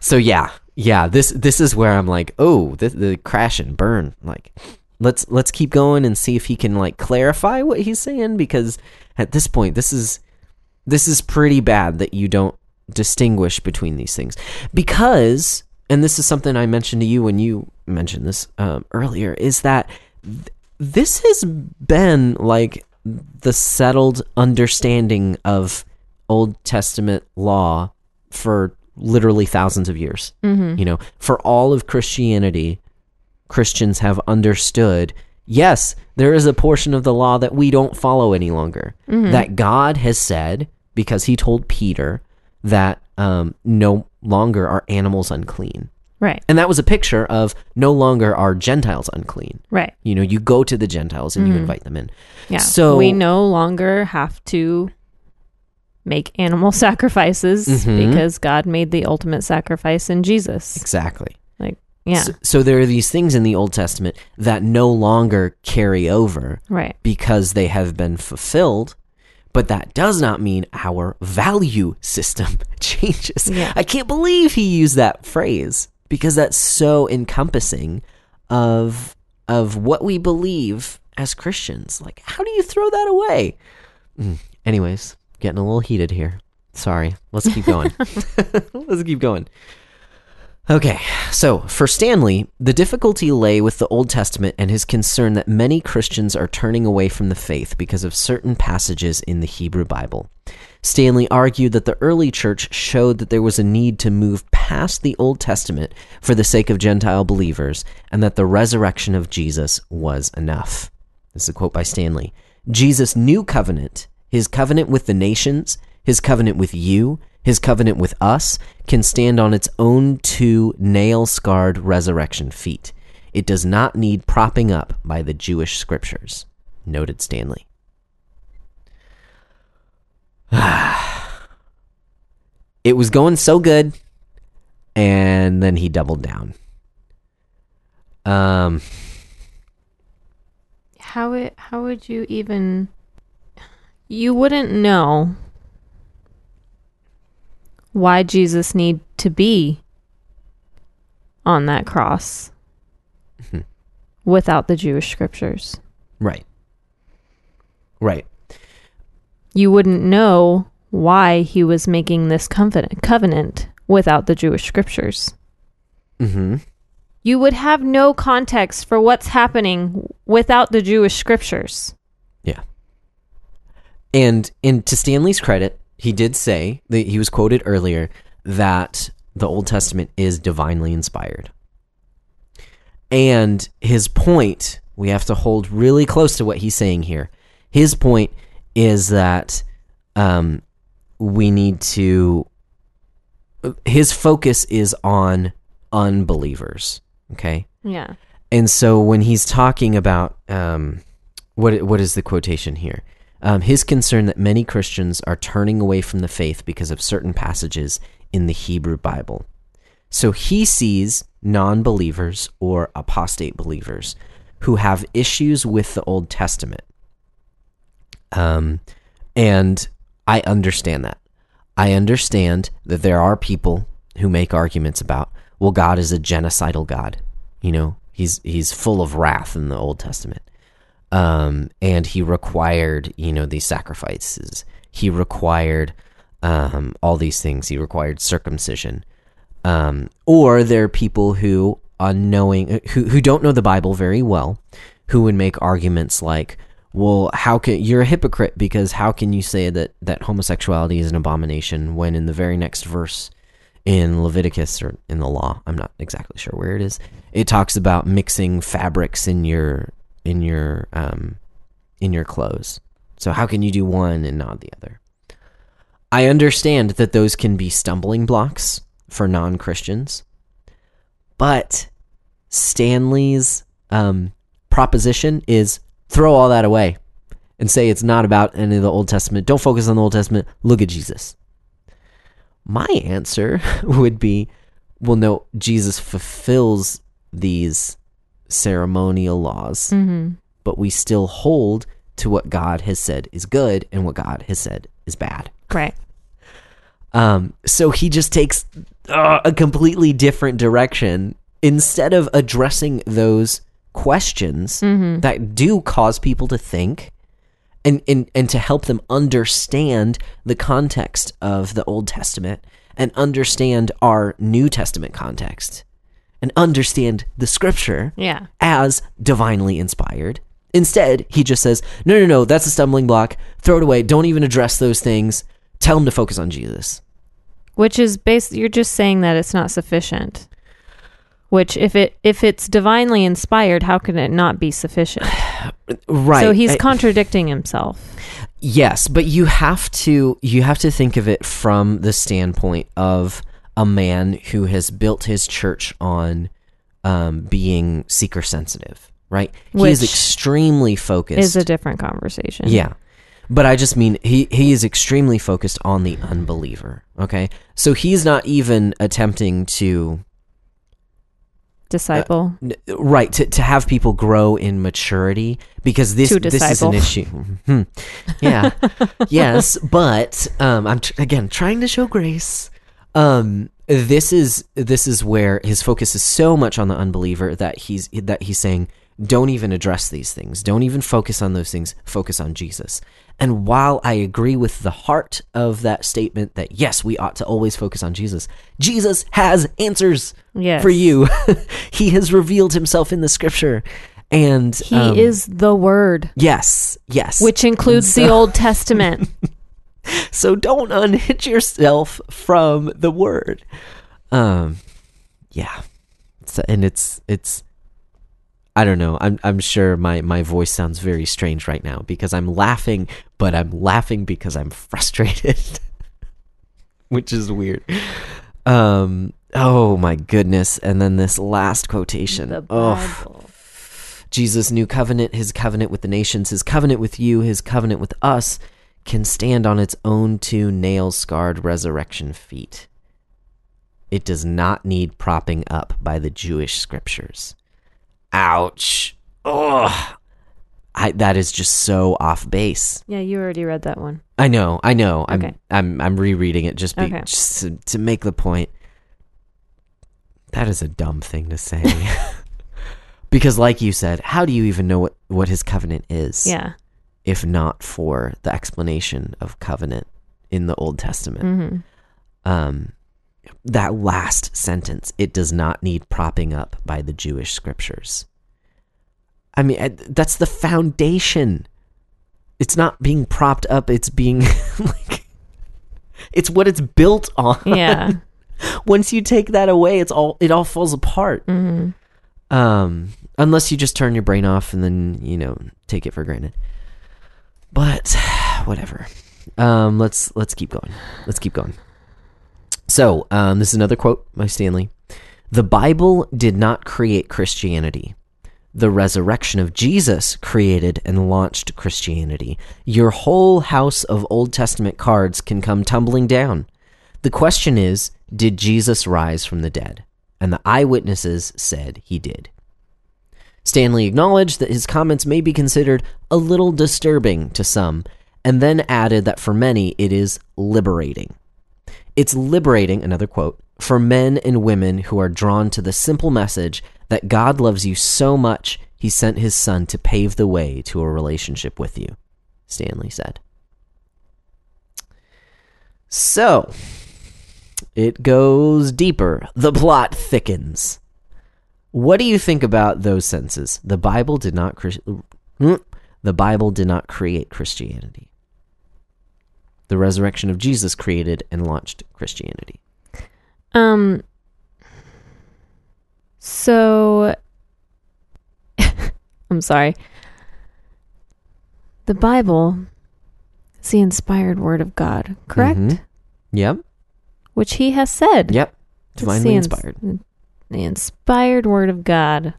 Speaker 1: so yeah, yeah. This this is where I'm like, oh, the, the crash and burn. Like, let's let's keep going and see if he can like clarify what he's saying because at this point, this is this is pretty bad that you don't distinguish between these things because and this is something i mentioned to you when you mentioned this um, earlier is that th- this has been like the settled understanding of old testament law for literally thousands of years
Speaker 2: Mm-hmm.
Speaker 1: you know for all of christianity christians have understood yes there is a portion of the law that we don't follow any longer that god has said because he told peter that um, no longer are animals unclean
Speaker 2: Right.
Speaker 1: and that was a picture of no longer are gentiles unclean
Speaker 2: Right.
Speaker 1: you know you go to the gentiles and you invite them in
Speaker 2: Yeah.
Speaker 1: So-
Speaker 2: we no longer have to make animal *laughs* sacrifices
Speaker 1: Mhm.
Speaker 2: because God made the ultimate sacrifice in Jesus.
Speaker 1: exactly
Speaker 2: yeah.
Speaker 1: so, so there are these things in the old testament that no longer carry over
Speaker 2: right.
Speaker 1: because they have been fulfilled but that does not mean our value system *laughs* changes
Speaker 2: Yeah.
Speaker 1: i can't believe he used that phrase because that's so encompassing of of what we believe as christians like how do you throw that away Mm. anyways getting a little heated here sorry let's keep going *laughs* *laughs* let's keep going Okay, so for Stanley, the difficulty lay with the Old Testament and his concern that many Christians are turning away from the faith because of certain passages in the Hebrew Bible. Stanley argued that the early church showed that there was a need to move past the Old Testament for the sake of Gentile believers and that the resurrection of Jesus was enough. This is a quote by Stanley. Jesus' new covenant, his covenant with the nations, his covenant with you, his covenant with us, can stand on its own two nail scarred resurrection feet. It does not need propping up by the Jewish scriptures, noted Stanley. *sighs* it was going so good, and then he doubled down. Um,
Speaker 2: How it, how would you even you wouldn't know why Jesus need to be on that cross
Speaker 1: Mhm.
Speaker 2: without the Jewish scriptures.
Speaker 1: right. Right.
Speaker 2: You wouldn't know why he was making this covenant covenant without the Jewish scriptures.
Speaker 1: Mm-hmm.
Speaker 2: You would have no context for what's happening without the Jewish scriptures.
Speaker 1: Yeah. And and to Stanley's credit, he did say that he was quoted earlier that the Old Testament is divinely inspired. And his point, we have to hold really close to what he's saying here. His point is that um, we need to. His focus is on unbelievers. Okay.
Speaker 2: Yeah.
Speaker 1: And so when he's talking about um, what what is the quotation here? Um, his concern that many Christians are turning away from the faith because of certain passages in the Hebrew Bible. So he sees non-believers or apostate believers who have issues with the Old Testament, Um, and I understand that. I understand that there are people who make arguments about, well, God is a genocidal God. You know, he's he's full of wrath in the Old Testament. Um, and he required, you know, these sacrifices. He required um, all these things. He required circumcision. Um, or there are people who, unknowing, who who don't know the Bible very well, who would make arguments like, well, how can you're a hypocrite because how can you say that that homosexuality is an abomination when in the very next verse in Leviticus or in the law, I'm not exactly sure where it is, it talks about mixing fabrics in your in your um in your clothes. So how can you do one and not the other? I understand that those can be stumbling blocks for non-Christians. But Stanley's um, proposition is throw all that away and say it's not about any of the Old Testament. Don't focus on the Old Testament. Look at Jesus. My answer *laughs* would be well, no, Jesus fulfills these ceremonial laws,
Speaker 2: Mm-hmm.
Speaker 1: but we still hold to what God has said is good and what God has said is bad.
Speaker 2: Right.
Speaker 1: Um, so he just takes uh, a completely different direction instead of addressing those questions
Speaker 2: Mm-hmm.
Speaker 1: that do cause people to think and, and, and to help them understand the context of the Old Testament and understand our New Testament context and understand the scripture
Speaker 2: Yeah.
Speaker 1: as divinely inspired. Instead, he just says, no, no, no, that's a stumbling block. Throw it away. Don't even address those things. Tell them to focus on Jesus.
Speaker 2: Which is basically you're just saying that it's not sufficient. Which if it if it's divinely inspired, how can it not be sufficient? *sighs*
Speaker 1: Right.
Speaker 2: So he's contradicting himself.
Speaker 1: yes, but you have to you have to think of it from the standpoint of a man who has built his church on um, being seeker sensitive, right? he is extremely focused.
Speaker 2: Is a different conversation.
Speaker 1: Yeah. But I just mean he he is extremely focused on the unbeliever. Okay, so he's not even attempting to
Speaker 2: Disciple.
Speaker 1: n- right to, to have people grow in maturity because this this is an issue. *laughs* Hmm. Yeah, yes, but um, I'm tr- again trying to show grace. Um, this is this is where his focus is so much on the unbeliever that he's that he's saying don't even address these things. Don't even focus on those things. Focus on Jesus. And while I agree with the heart of that statement that yes, we ought to always focus on Jesus, Jesus has answers
Speaker 2: yes.
Speaker 1: for you. *laughs* he has revealed himself in the scripture. And
Speaker 2: He
Speaker 1: um,
Speaker 2: is the word.
Speaker 1: yes, yes.
Speaker 2: Which includes the Old Testament. *laughs* *laughs*
Speaker 1: so don't unhitch yourself from the word. Um yeah. So, and it's it's I don't know. I'm I'm sure my my voice sounds very strange right now because I'm laughing, but I'm laughing because I'm *laughs* frustrated. Which is weird. Um oh my goodness. And then this last quotation.
Speaker 2: the
Speaker 1: oh. Jesus' new covenant, his covenant with the nations, his covenant with you, his covenant with us, can stand on its own two nail scarred resurrection feet. It does not need propping up by the Jewish scriptures. Ouch. Ugh. I, that is just so off base.
Speaker 2: Yeah, you already read that one.
Speaker 1: I know, I know. I'm
Speaker 2: Okay.
Speaker 1: I'm I'm rereading it just be,
Speaker 2: Okay.
Speaker 1: just to, to make the point. That is a dumb thing to say. *laughs* because like you said, how do you even know what what his covenant is
Speaker 2: Yeah.
Speaker 1: If not for the explanation of covenant in the Old Testament?
Speaker 2: hmm
Speaker 1: Um that last sentence, it does not need propping up by the Jewish scriptures. I mean, I- that's the foundation. It's not being propped up, it's being *laughs* like it's what it's built on.
Speaker 2: Yeah. *laughs*
Speaker 1: Once you take that away, it's all it all falls apart.
Speaker 2: hmm
Speaker 1: Um unless you just turn your brain off and then, you know, take it for granted. But *sighs* whatever. Um let's let's keep going. Let's keep going. So, um this is another quote by Stanley. The Bible did not create Christianity. The resurrection of Jesus created and launched Christianity. Your whole house of Old Testament cards can come tumbling down. The question is Did Jesus rise from the dead? And the eyewitnesses said he did. Stanley acknowledged that his comments may be considered a little disturbing to some. and then added that for many it is liberating. It's liberating, another quote, for men and women who are drawn to the simple message that God loves you so much he sent his son to pave the way to a relationship with you, Stanley said. So, it goes deeper. The plot thickens. What do you think about those sentences? The Bible did not mm, the Bible did not create Christianity. The resurrection of Jesus created and launched Christianity.
Speaker 2: Um. So, *laughs* I'm sorry. The Bible is the inspired word of God, correct?
Speaker 1: Mhm. Yep.
Speaker 2: Which He has said.
Speaker 1: Yep. Divinely inspired.
Speaker 2: The inspired word of God.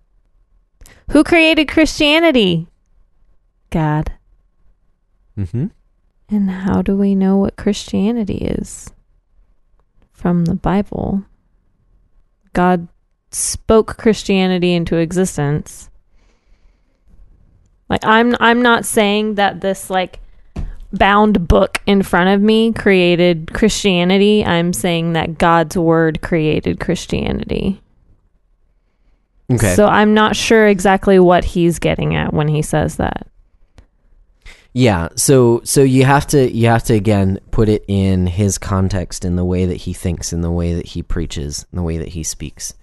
Speaker 2: Who created Christianity? God.
Speaker 1: Mm-hmm.
Speaker 2: And how do we know what Christianity is? From the Bible. God spoke Christianity into existence. Like I'm I'm not saying that this like bound book in front of me created Christianity. I'm saying that God's word created Christianity.
Speaker 1: Okay.
Speaker 2: So I'm not sure exactly what he's getting at when he says that.
Speaker 1: Yeah, so so you have to you have to again put it in his context in the way that he thinks, in the way that he preaches, in the way that he speaks.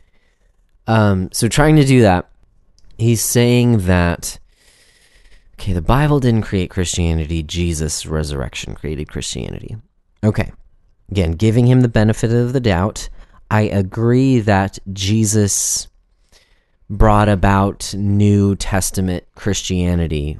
Speaker 1: Um, so trying to do that, he's saying that okay, the Bible didn't create Christianity, Jesus' resurrection created Christianity. Okay. Again, giving him the benefit of the doubt, I agree that Jesus brought about New Testament Christianity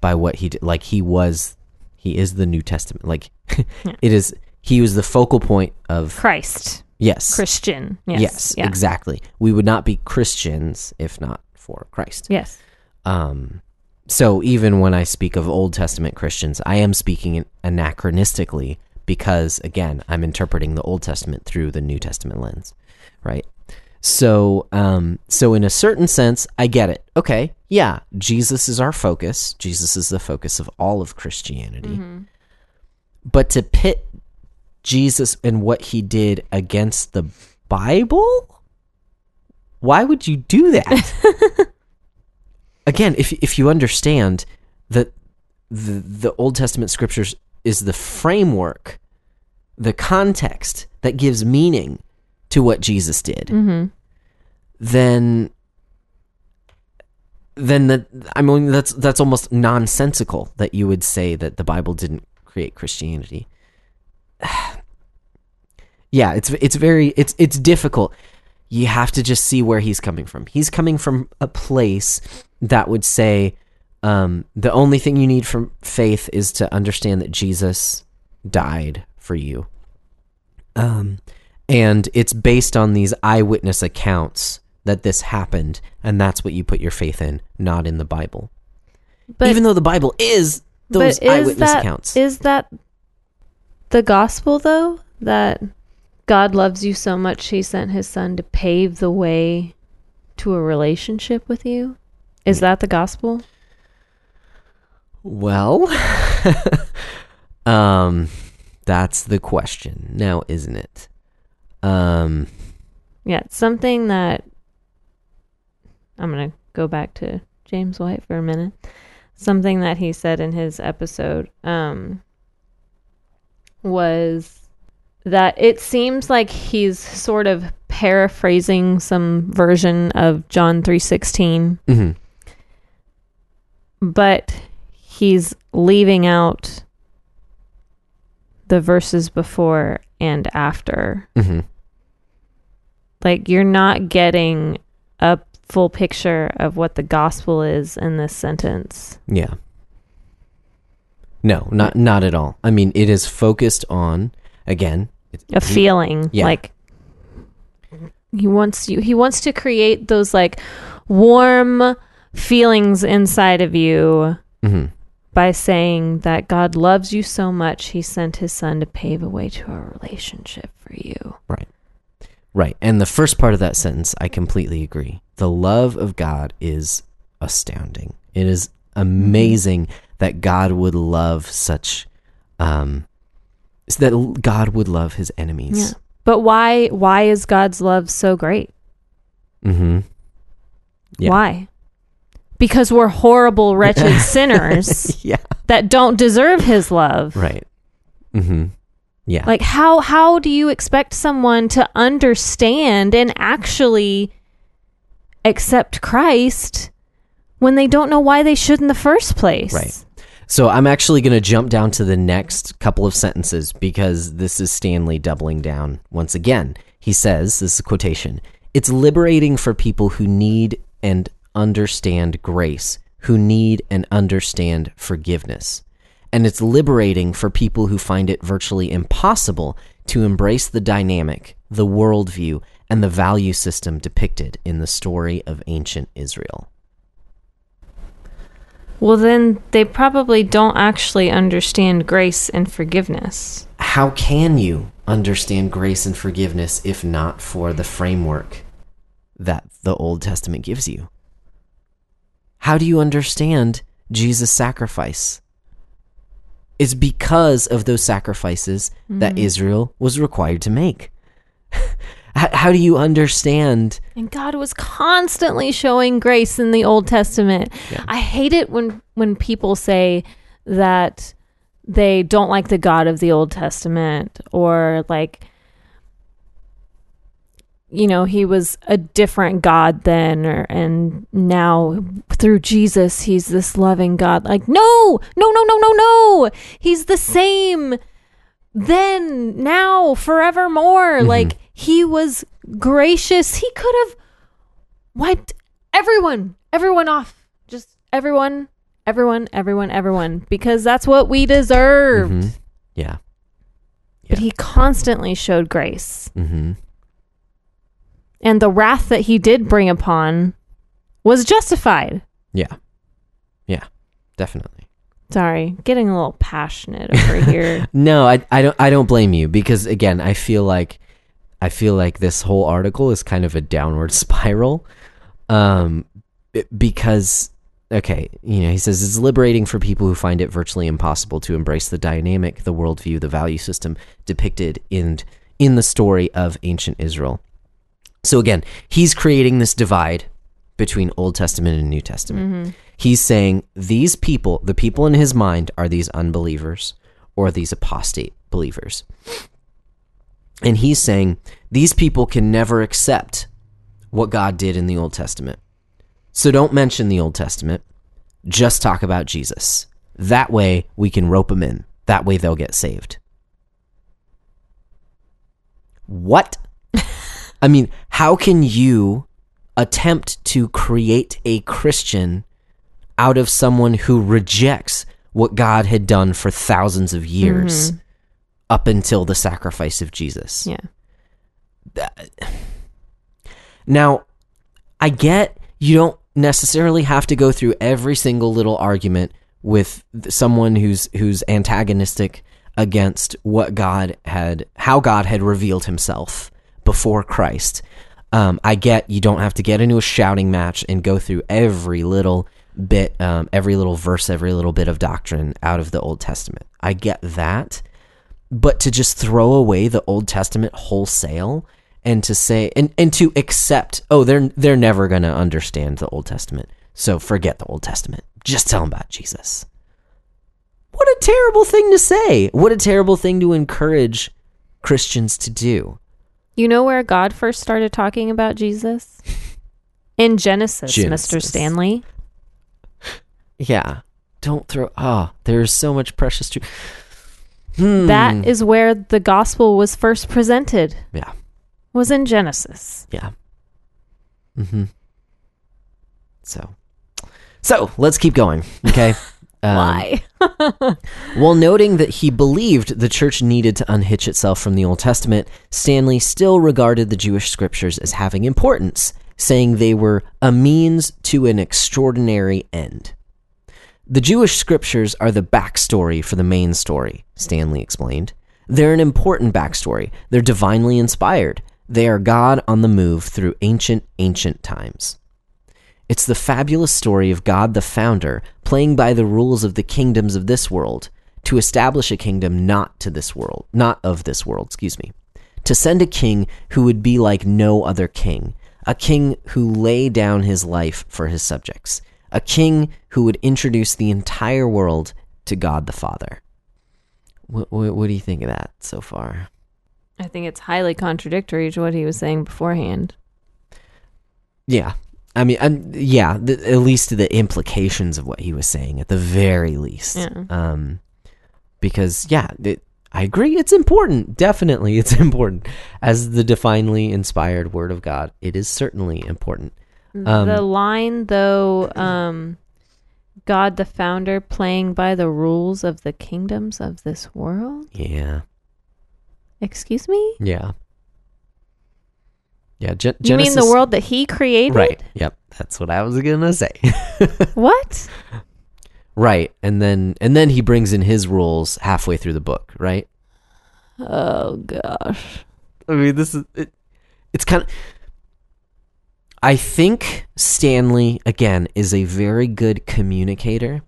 Speaker 1: by what he did. Like he was, he is the New Testament. Like *laughs* it is, he was the focal point of
Speaker 2: Christ.
Speaker 1: yes,
Speaker 2: Christian. Yes.
Speaker 1: yes,
Speaker 2: yeah.
Speaker 1: exactly. We would not be Christians if not for Christ.
Speaker 2: Yes.
Speaker 1: Um, so even when I speak of Old Testament Christians, I am speaking anachronistically because again, I'm interpreting the Old Testament through the New Testament lens, right? So, um, so in a certain sense, I get it. Okay, yeah, Jesus is our focus. Jesus is the focus of all of Christianity. But to pit Jesus and what he did against the Bible, why would you do that? *laughs* Again, if if you understand that the the Old Testament scriptures is the framework, the context that gives meaning to what Jesus did,
Speaker 2: Mm-hmm.
Speaker 1: then then that I mean that's that's almost nonsensical that you would say that the Bible didn't create Christianity. *sighs* yeah, it's it's very it's it's difficult. You have to just see where he's coming from. He's coming from a place that would say um, the only thing you need from faith is to understand that Jesus died for you. Um, and it's based on these eyewitness accounts that this happened, and that's what you put your faith in, not in the Bible.
Speaker 2: But
Speaker 1: Even though the Bible is those
Speaker 2: but is
Speaker 1: eyewitness
Speaker 2: that
Speaker 1: accounts.
Speaker 2: is that the gospel though that God loves you so much he sent his son to pave the way to a relationship with you? Is that the gospel?
Speaker 1: Well, *laughs* um, that's the question now, isn't it? Um,
Speaker 2: Yeah, it's something that I'm going to go back to James White for a minute. Something that he said in his episode um, was that it seems like he's sort of paraphrasing some version of John 3:16,
Speaker 1: mhm.
Speaker 2: but he's leaving out the verses before and after
Speaker 1: Mhm.
Speaker 2: like you're not getting a full picture of what the gospel is in this sentence.
Speaker 1: Yeah. No, not not at all. I mean, it is focused on again.
Speaker 2: A feeling
Speaker 1: Yeah.
Speaker 2: like he wants you he wants to create those like warm feelings inside of you
Speaker 1: mhm.
Speaker 2: By saying that God loves you so much he sent his son to pave a way to a relationship for you.
Speaker 1: Right. Right. And the first part of that sentence, I completely agree. The love of God is astounding. It is amazing that God would love such um that God would love his enemies.
Speaker 2: Yeah. But why why is God's love so great?
Speaker 1: Mhm. Yeah.
Speaker 2: Why? Because we're horrible, wretched *laughs* sinners *laughs*
Speaker 1: yeah.
Speaker 2: that don't deserve his love.
Speaker 1: Right. Mm-hmm. Yeah.
Speaker 2: Like how how do you expect someone to understand and actually accept Christ when they don't know why they should in the first place?
Speaker 1: Right. So I'm actually going to jump down to the next couple of sentences because this is Stanley doubling down once again. He says, this is a quotation, it's liberating for people who need and understand grace, who need and understand forgiveness. And it's liberating for people who find it virtually impossible to embrace the dynamic, the worldview, and the value system depicted in the story of ancient Israel.
Speaker 2: Well, then they probably don't actually understand grace and forgiveness.
Speaker 1: how can you understand grace and forgiveness if not for the framework that the Old Testament gives you? How do you understand Jesus' sacrifice? It's because of those sacrifices that mm-hmm. Israel was required to make. *laughs* how, do you understand?
Speaker 2: And God was constantly showing grace in the Old Testament. I hate it when when people say that they don't like the God of the Old Testament or like you know, he was a different God then or and now through Jesus he's this loving God. Like no, no, no, no, no, no. He's the same then, now, forevermore. Like he was gracious. He could have wiped everyone, everyone off. Just everyone, everyone, everyone, everyone, because that's what we deserved.
Speaker 1: Mhm. Yeah.
Speaker 2: But he constantly showed grace.
Speaker 1: hmm
Speaker 2: And the wrath that he did bring upon was justified.
Speaker 1: Yeah. Yeah. Definitely.
Speaker 2: Sorry, getting a little passionate over *laughs* here.
Speaker 1: No, I, I don't I don't blame you because again, I feel like I feel like this whole article is kind of a downward *laughs* spiral. Um because okay, you know, he says it's liberating for people who find it virtually impossible to embrace the dynamic, the worldview, the value system depicted in in the story of ancient Israel. So again, he's creating this divide between Old Testament and New Testament. Mm-hmm. He's saying these people, the people in his mind, are these unbelievers or these apostate believers. And he's saying these people can never accept what God did in the Old Testament. So don't mention the Old Testament. Just talk about Jesus. That way we can rope them in. That way they'll get saved. What? I mean, how can you attempt to create a Christian out of someone who rejects what God had done for thousands of years mm-hmm. up until the sacrifice of Jesus?
Speaker 2: yeah.
Speaker 1: Now, I get you don't necessarily have to go through every single little argument with someone who's who's antagonistic against what God had how God had revealed himself before Christ. Um, I get you don't have to get into a shouting match and go through every little bit, um, every little verse, every little bit of doctrine out of the Old Testament. I get that. But to just throw away the Old Testament wholesale and to say and, and to accept oh they're they're never going to understand the Old Testament. So forget the Old Testament. Just tell them about Jesus. What a terrible thing to say. What a terrible thing to encourage Christians to do
Speaker 2: You know where God first started talking about Jesus? *laughs* In Genesis, Mr. Stanley.
Speaker 1: yeah don't throw oh there's so much precious truth Hmm.
Speaker 2: That is where the gospel was first presented.
Speaker 1: yeah
Speaker 2: Was in Genesis.
Speaker 1: Yeah. Mm-hmm. So, so let's keep going. Okay. *laughs* Um,
Speaker 2: Why? *laughs*
Speaker 1: While noting that he believed the church needed to unhitch itself from the Old Testament, Stanley still regarded the Jewish scriptures as having importance, saying they were a means to an extraordinary end. The Jewish scriptures are the backstory for the main story, Stanley explained. They're an important backstory. They're divinely inspired. They are God on the move through ancient, ancient times. It's the fabulous story of God the founder playing by the rules of the kingdoms of this world to establish a kingdom not to this world, not of this world, excuse me. To send a king who would be like no other king, a king who lay down his life for his subjects, a king who would introduce the entire world to God the Father. What, what, what do you think of that so far?
Speaker 2: I think it's highly contradictory to what he was saying beforehand.
Speaker 1: Yeah. I mean, yeah, the, at least the implications of what he was saying, at the very least.
Speaker 2: Yeah.
Speaker 1: Um, because, yeah, it, I agree. It's important. Definitely, it's *laughs* important. As the divinely inspired word of God, it is certainly important. Um,
Speaker 2: the line, though, um, God the founder playing by the rules of the kingdoms of this world?
Speaker 1: Yeah.
Speaker 2: Excuse me?
Speaker 1: Yeah. Yeah. Gen-
Speaker 2: You mean the world that he created?
Speaker 1: Right. Yep. That's what I was gonna say. *laughs*
Speaker 2: What?
Speaker 1: right. And then and then he brings in his rules halfway through the book. Right.
Speaker 2: Oh gosh.
Speaker 1: I mean, this is it, it's kind of. I think Stanley again is a very good communicator,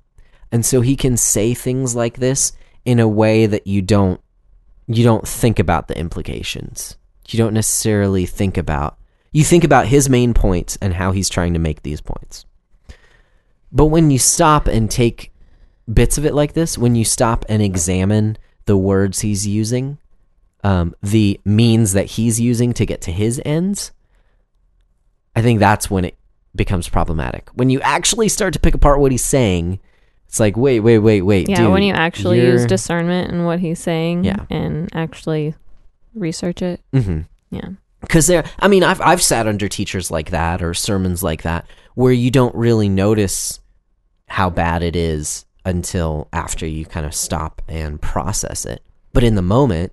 Speaker 1: and so he can say things like this in a way that you don't you don't think about the implications. You don't necessarily think about you think about his main points and how he's trying to make these points. But when you stop and take bits of it like this, when you stop and examine the words he's using, um, the means that he's using to get to his ends, I think that's when it becomes problematic. When you actually start to pick apart what he's saying, it's like, wait, wait, wait, wait.
Speaker 2: Yeah,
Speaker 1: dude,
Speaker 2: when you actually
Speaker 1: you're-
Speaker 2: use discernment in what he's saying
Speaker 1: Yeah.
Speaker 2: and actually research it.
Speaker 1: Mhm.
Speaker 2: Yeah.
Speaker 1: because there i mean I've, I've sat under teachers like that or sermons like that where you don't really notice how bad it is until after you kind of stop and process it but in the moment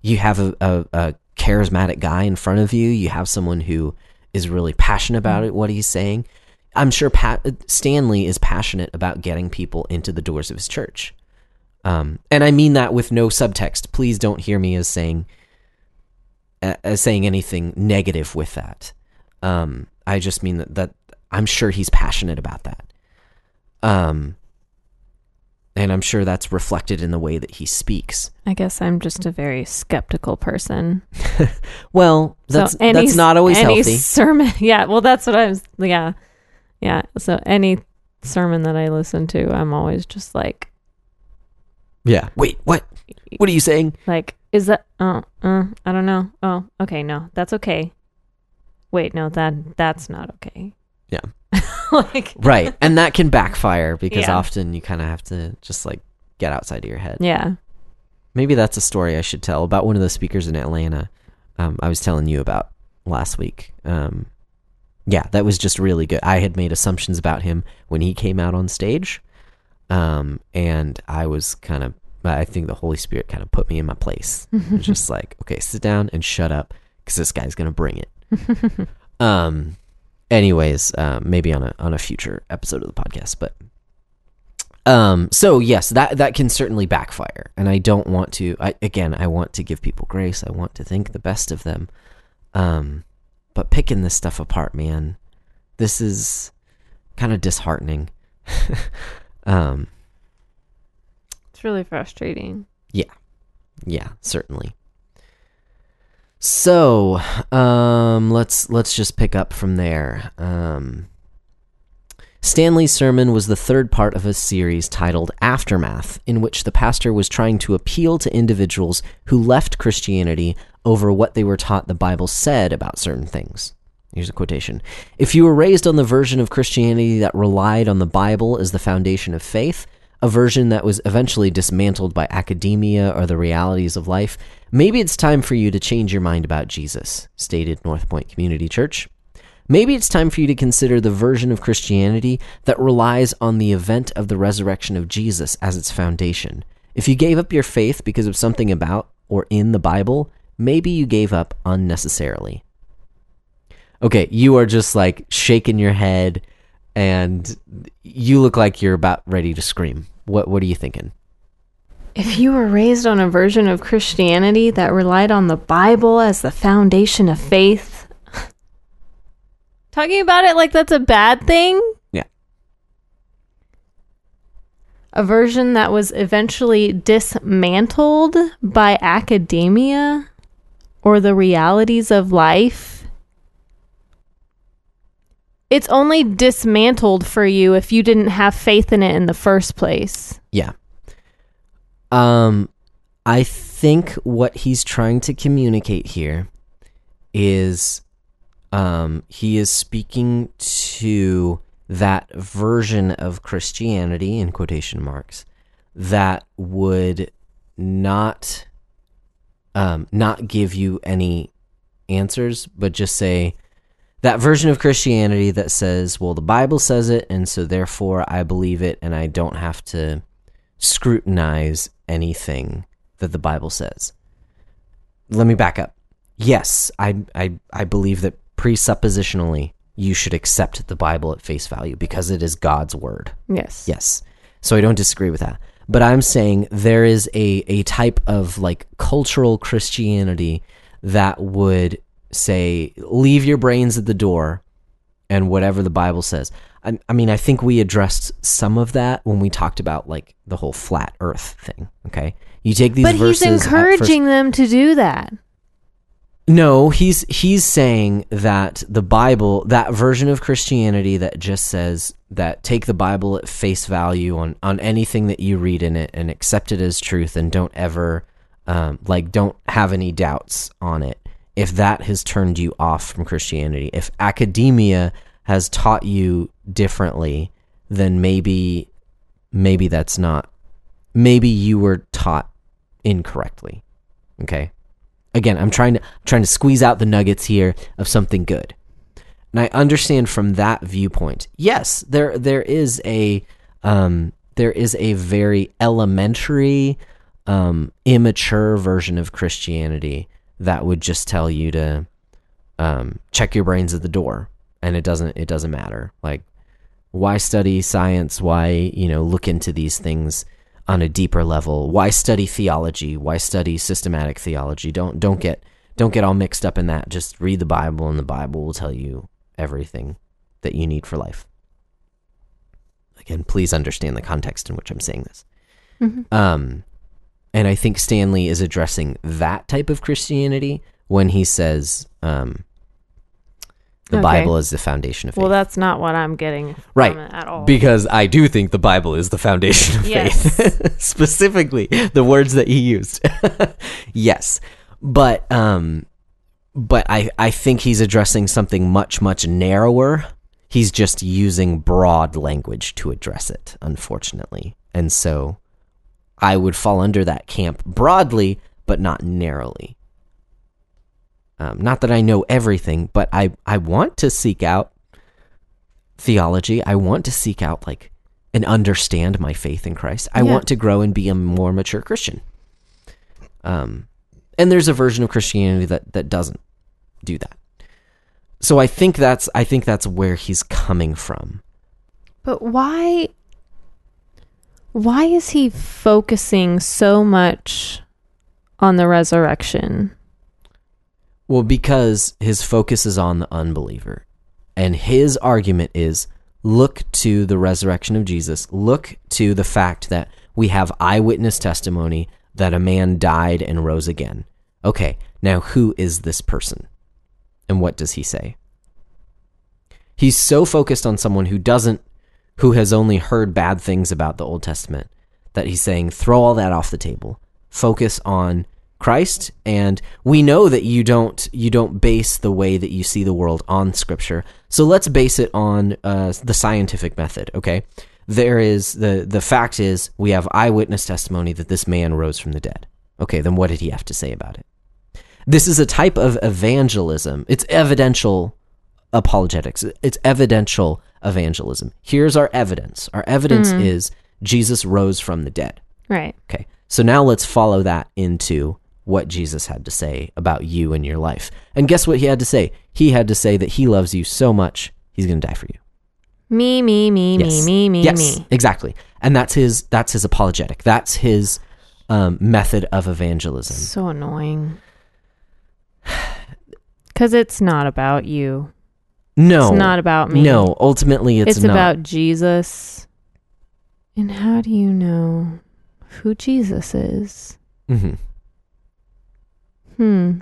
Speaker 1: you have a, a, a charismatic guy in front of you you have someone who is really passionate about it what he's saying i'm sure Pat, stanley is passionate about getting people into the doors of his church um, and i mean that with no subtext please don't hear me as saying as saying anything negative with that. Um, I just mean that, that I'm sure he's passionate about that. Um, and I'm sure that's reflected in the way that he speaks.
Speaker 2: I guess I'm just a very skeptical person. *laughs*
Speaker 1: Well, that's
Speaker 2: so any,
Speaker 1: that's not always
Speaker 2: any
Speaker 1: healthy.
Speaker 2: sermon. *laughs* Yeah, well, that's what I was. Yeah, yeah. So any sermon that I listen to, I'm always just like,
Speaker 1: Yeah. Wait, what? What are you saying?
Speaker 2: like, is that? Oh, uh, I don't know. Oh, okay, no, that's okay. Wait, no, that that's not okay.
Speaker 1: Yeah. *laughs*
Speaker 2: like,
Speaker 1: Right. And that can backfire because
Speaker 2: Yeah.
Speaker 1: often you kind of have to just like get outside of your head.
Speaker 2: yeah,
Speaker 1: Maybe that's a story I should tell about one of the speakers in Atlanta. Um, I was telling you about last week. Um, yeah, that was just really good. I had made assumptions about him when he came out on stage, um, and I was kind of. I think the Holy Spirit kind of put me in my place. *laughs* Just like, okay, sit down and shut up, because this guy's gonna bring it. *laughs* um. Anyways, um, maybe on a on a future episode of the podcast, but um, so yes, that that can certainly backfire, and I don't want to. I, again, I want to give people grace. I want to think the best of them. Um, but picking this stuff apart, man, this is kind of disheartening. *laughs* um,
Speaker 2: really frustrating.
Speaker 1: yeah, Yeah, certainly. So, um, let's let's just pick up from there. Um, Stanley's sermon was the third part of a series titled Aftermath, in which the pastor was trying to appeal to individuals who left Christianity over what they were taught the Bible said about certain things. Here's a quotation If you were raised on the version of Christianity that relied on the Bible as the foundation of faith, a version that was eventually dismantled by academia or the realities of life, maybe it's time for you to change your mind about Jesus, stated North Point Community Church. Maybe it's time for you to consider the version of Christianity that relies on the event of the resurrection of Jesus as its foundation. If you gave up your faith because of something about or in the Bible, maybe you gave up unnecessarily. Okay, you are just like shaking your head and you look like you're about ready to scream. What what are you thinking?
Speaker 2: If you were raised on a version of Christianity that relied on the Bible as the foundation of faith, *laughs* Talking about it like that's a bad thing?
Speaker 1: Yeah.
Speaker 2: A version that was eventually dismantled by academia or the realities of life. It's only dismantled for you if you didn't have faith in it in the first place.
Speaker 1: Yeah. Um, I think what he's trying to communicate here is, um, he is speaking to that version of Christianity in quotation marks that would not, um, not give you any answers, but just say that version of Christianity that says, well, the Bible says it, and so therefore I believe it, and I don't have to scrutinize anything that the Bible says. Let me back up. Yes, I I I believe that presuppositionally you should accept the Bible at face value because it is God's word.
Speaker 2: Yes.
Speaker 1: Yes. So I don't disagree with that. But I'm saying there is a, a type of like cultural Christianity that would say, leave your brains at the door and whatever the Bible says. I, I mean, I think we addressed some of that when we talked about like the whole flat earth thing. Okay. You take these
Speaker 2: But he's encouraging them to do that.
Speaker 1: no, he's he's saying that the Bible, that version of Christianity that just says that take the Bible at face value on on anything that you read in it and accept it as truth and don't ever um, like don't have any doubts on it. If that has turned you off from Christianity, if academia has taught you differently, then maybe maybe that's not maybe you were taught incorrectly. Okay? again i'm trying to trying to squeeze out the nuggets here of something good and i understand from that viewpoint yes there there is a um there is a very elementary um immature version of christianity that would just tell you to um check your brains at the door. And it doesn't it doesn't matter. Like why study science? Why you know look into these things on a deeper level? Why study theology? Why study systematic theology? Don't don't get don't get all mixed up in that. Just read the bible and the bible will tell you everything that you need for life. Again please understand the context in which i'm saying this. Um and i think stanley is addressing that type of christianity when he says um the
Speaker 2: Okay.
Speaker 1: bible is the foundation of faith
Speaker 2: Well, that's not what I'm getting from
Speaker 1: Right.
Speaker 2: it at all.
Speaker 1: because I do think the Bible is the foundation of
Speaker 2: Yes.
Speaker 1: faith. *laughs* Specifically, the words that he used. *laughs* yes. But um but I I think he's addressing something much much narrower. He's just using broad language to address it, unfortunately. And so I would fall under that camp broadly, but not narrowly. Um, not that I know everything, but I, I want to seek out theology. I want to seek out like and understand my faith in Christ. I
Speaker 2: Yeah.
Speaker 1: want to grow and be a more mature Christian. Um, and there's a version of Christianity that that doesn't do that. So I think that's I think that's where he's coming from.
Speaker 2: But why why is he focusing so much on the resurrection?
Speaker 1: Well, because his focus is on the unbeliever. And his argument is look to the resurrection of Jesus, look to the fact that we have eyewitness testimony that a man died and rose again. Okay, now who is this person? And what does he say? He's so focused on someone who doesn't, who has only heard bad things about the Old Testament, that he's saying, throw all that off the table. Focus on Christ, and we know that you don't you don't base the way that you see the world on Scripture. So let's base it on uh, the scientific method. Okay, there is the the fact is we have eyewitness testimony that this man rose from the dead. Okay, then what did he have to say about it? This is a type of evangelism. It's evidential apologetics. It's evidential evangelism. Here's our evidence. Our evidence is Jesus rose from the dead.
Speaker 2: Right.
Speaker 1: Okay. So now let's follow that into what Jesus had to say about you and your life. And guess what he had to say? He had to say that he loves you so much, he's going to die for you.
Speaker 2: Me, me, me,
Speaker 1: Yes.
Speaker 2: me, me, me,
Speaker 1: yes,
Speaker 2: me.
Speaker 1: exactly. And that's his that's his apologetic. That's his um, method of evangelism.
Speaker 2: So annoying. *sighs* Cuz it's not about you.
Speaker 1: No,
Speaker 2: It's not about me.
Speaker 1: No, ultimately, it's,
Speaker 2: It's,
Speaker 1: not.
Speaker 2: about Jesus. And how do you know who Jesus is?
Speaker 1: Mhm.
Speaker 2: Hmm.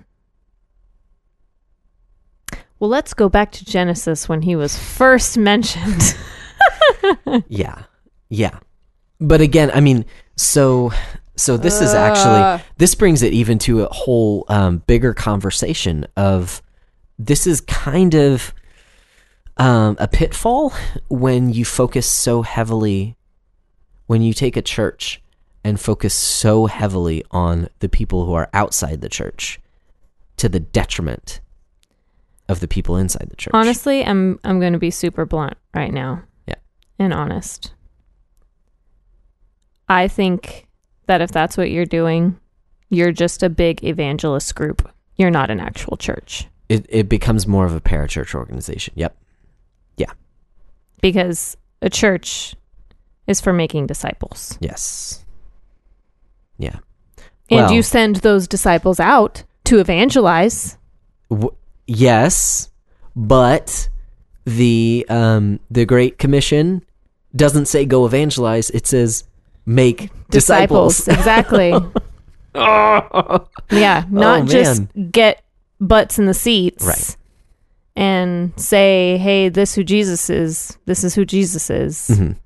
Speaker 2: Well, let's go back to Genesis when he was first mentioned. *laughs*
Speaker 1: Yeah, yeah. But again, I mean, so so this is actually this brings it even to a whole um, bigger conversation of this is kind of um, a pitfall when you focus so heavily when you take a church and focus so heavily on the people who are outside the church to the detriment of the people inside the church.
Speaker 2: Honestly, I'm I'm going to be super blunt right now.
Speaker 1: Yeah.
Speaker 2: And honest. I think that if that's what you're doing, you're just a big evangelist group. You're not an actual church
Speaker 1: it, it becomes more of a parachurch organization. Yep.
Speaker 2: Because a church is for making disciples.
Speaker 1: Yes. Yeah.
Speaker 2: And
Speaker 1: Well-
Speaker 2: you send those disciples out to evangelize.
Speaker 1: W- yes, but the um the Great Commission doesn't say go evangelize. It says make disciples. *laughs*
Speaker 2: exactly. *laughs* yeah, not
Speaker 1: Oh,
Speaker 2: just get butts in the seats.
Speaker 1: Right.
Speaker 2: And say, "Hey, this who Jesus is. This is who Jesus is."
Speaker 1: Mhm.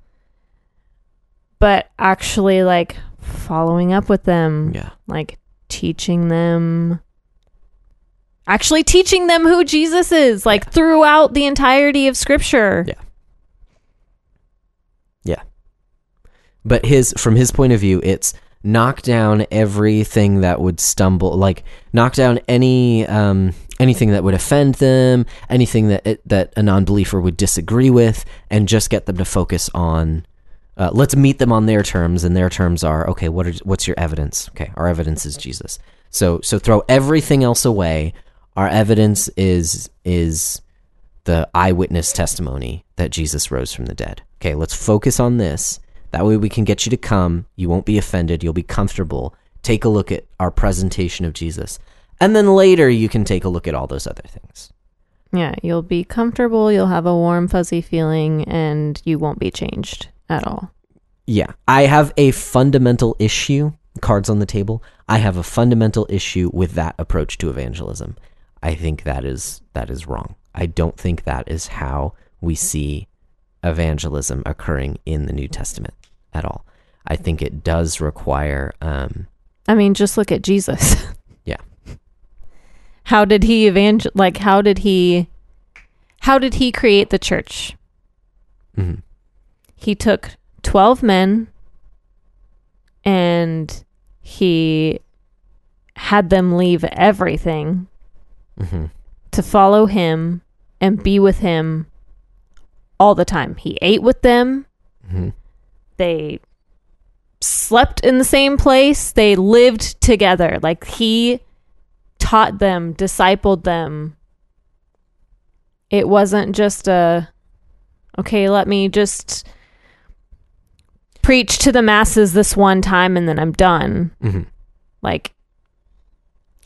Speaker 2: But actually like following up with them,
Speaker 1: Yeah.
Speaker 2: like teaching them actually teaching them who Jesus is like throughout the entirety of scripture.
Speaker 1: Yeah, yeah. But his from his point of view, it's knock down everything that would stumble, like knock down any um, anything that would offend them, anything that it, that a non-believer would disagree with, and just get them to focus on. Uh, let's meet them on their terms, and their terms are okay. What are, what's your evidence? Okay, our evidence is Jesus. So so throw everything else away. Our evidence is is the eyewitness testimony that Jesus rose from the dead. Okay, let's focus on this. That way we can get you to come. You won't be offended. You'll be comfortable. Take a look at our presentation of Jesus. And then later you can take a look at all those other things.
Speaker 2: Yeah, you'll be comfortable, you'll have a warm fuzzy feeling and you won't be changed at all.
Speaker 1: Yeah, I have a fundamental issue, cards on the table. I have a fundamental issue with that approach to evangelism. I think that is that is wrong. I don't think that is how we see evangelism occurring in the New Testament at all. I think it does require um
Speaker 2: I mean, just look at Jesus. *laughs* How did he evangel like how did he how did he create the church?
Speaker 1: mhm,
Speaker 2: He took 12 men and he had them leave everything
Speaker 1: mhm,
Speaker 2: to follow him and be with him all the time. He ate with them.
Speaker 1: mhm.
Speaker 2: They slept in the same place. They lived together. Like he taught them, discipled them. It wasn't just a okay, let me just preach to the masses this one time and then I'm done.
Speaker 1: Mhm.
Speaker 2: Like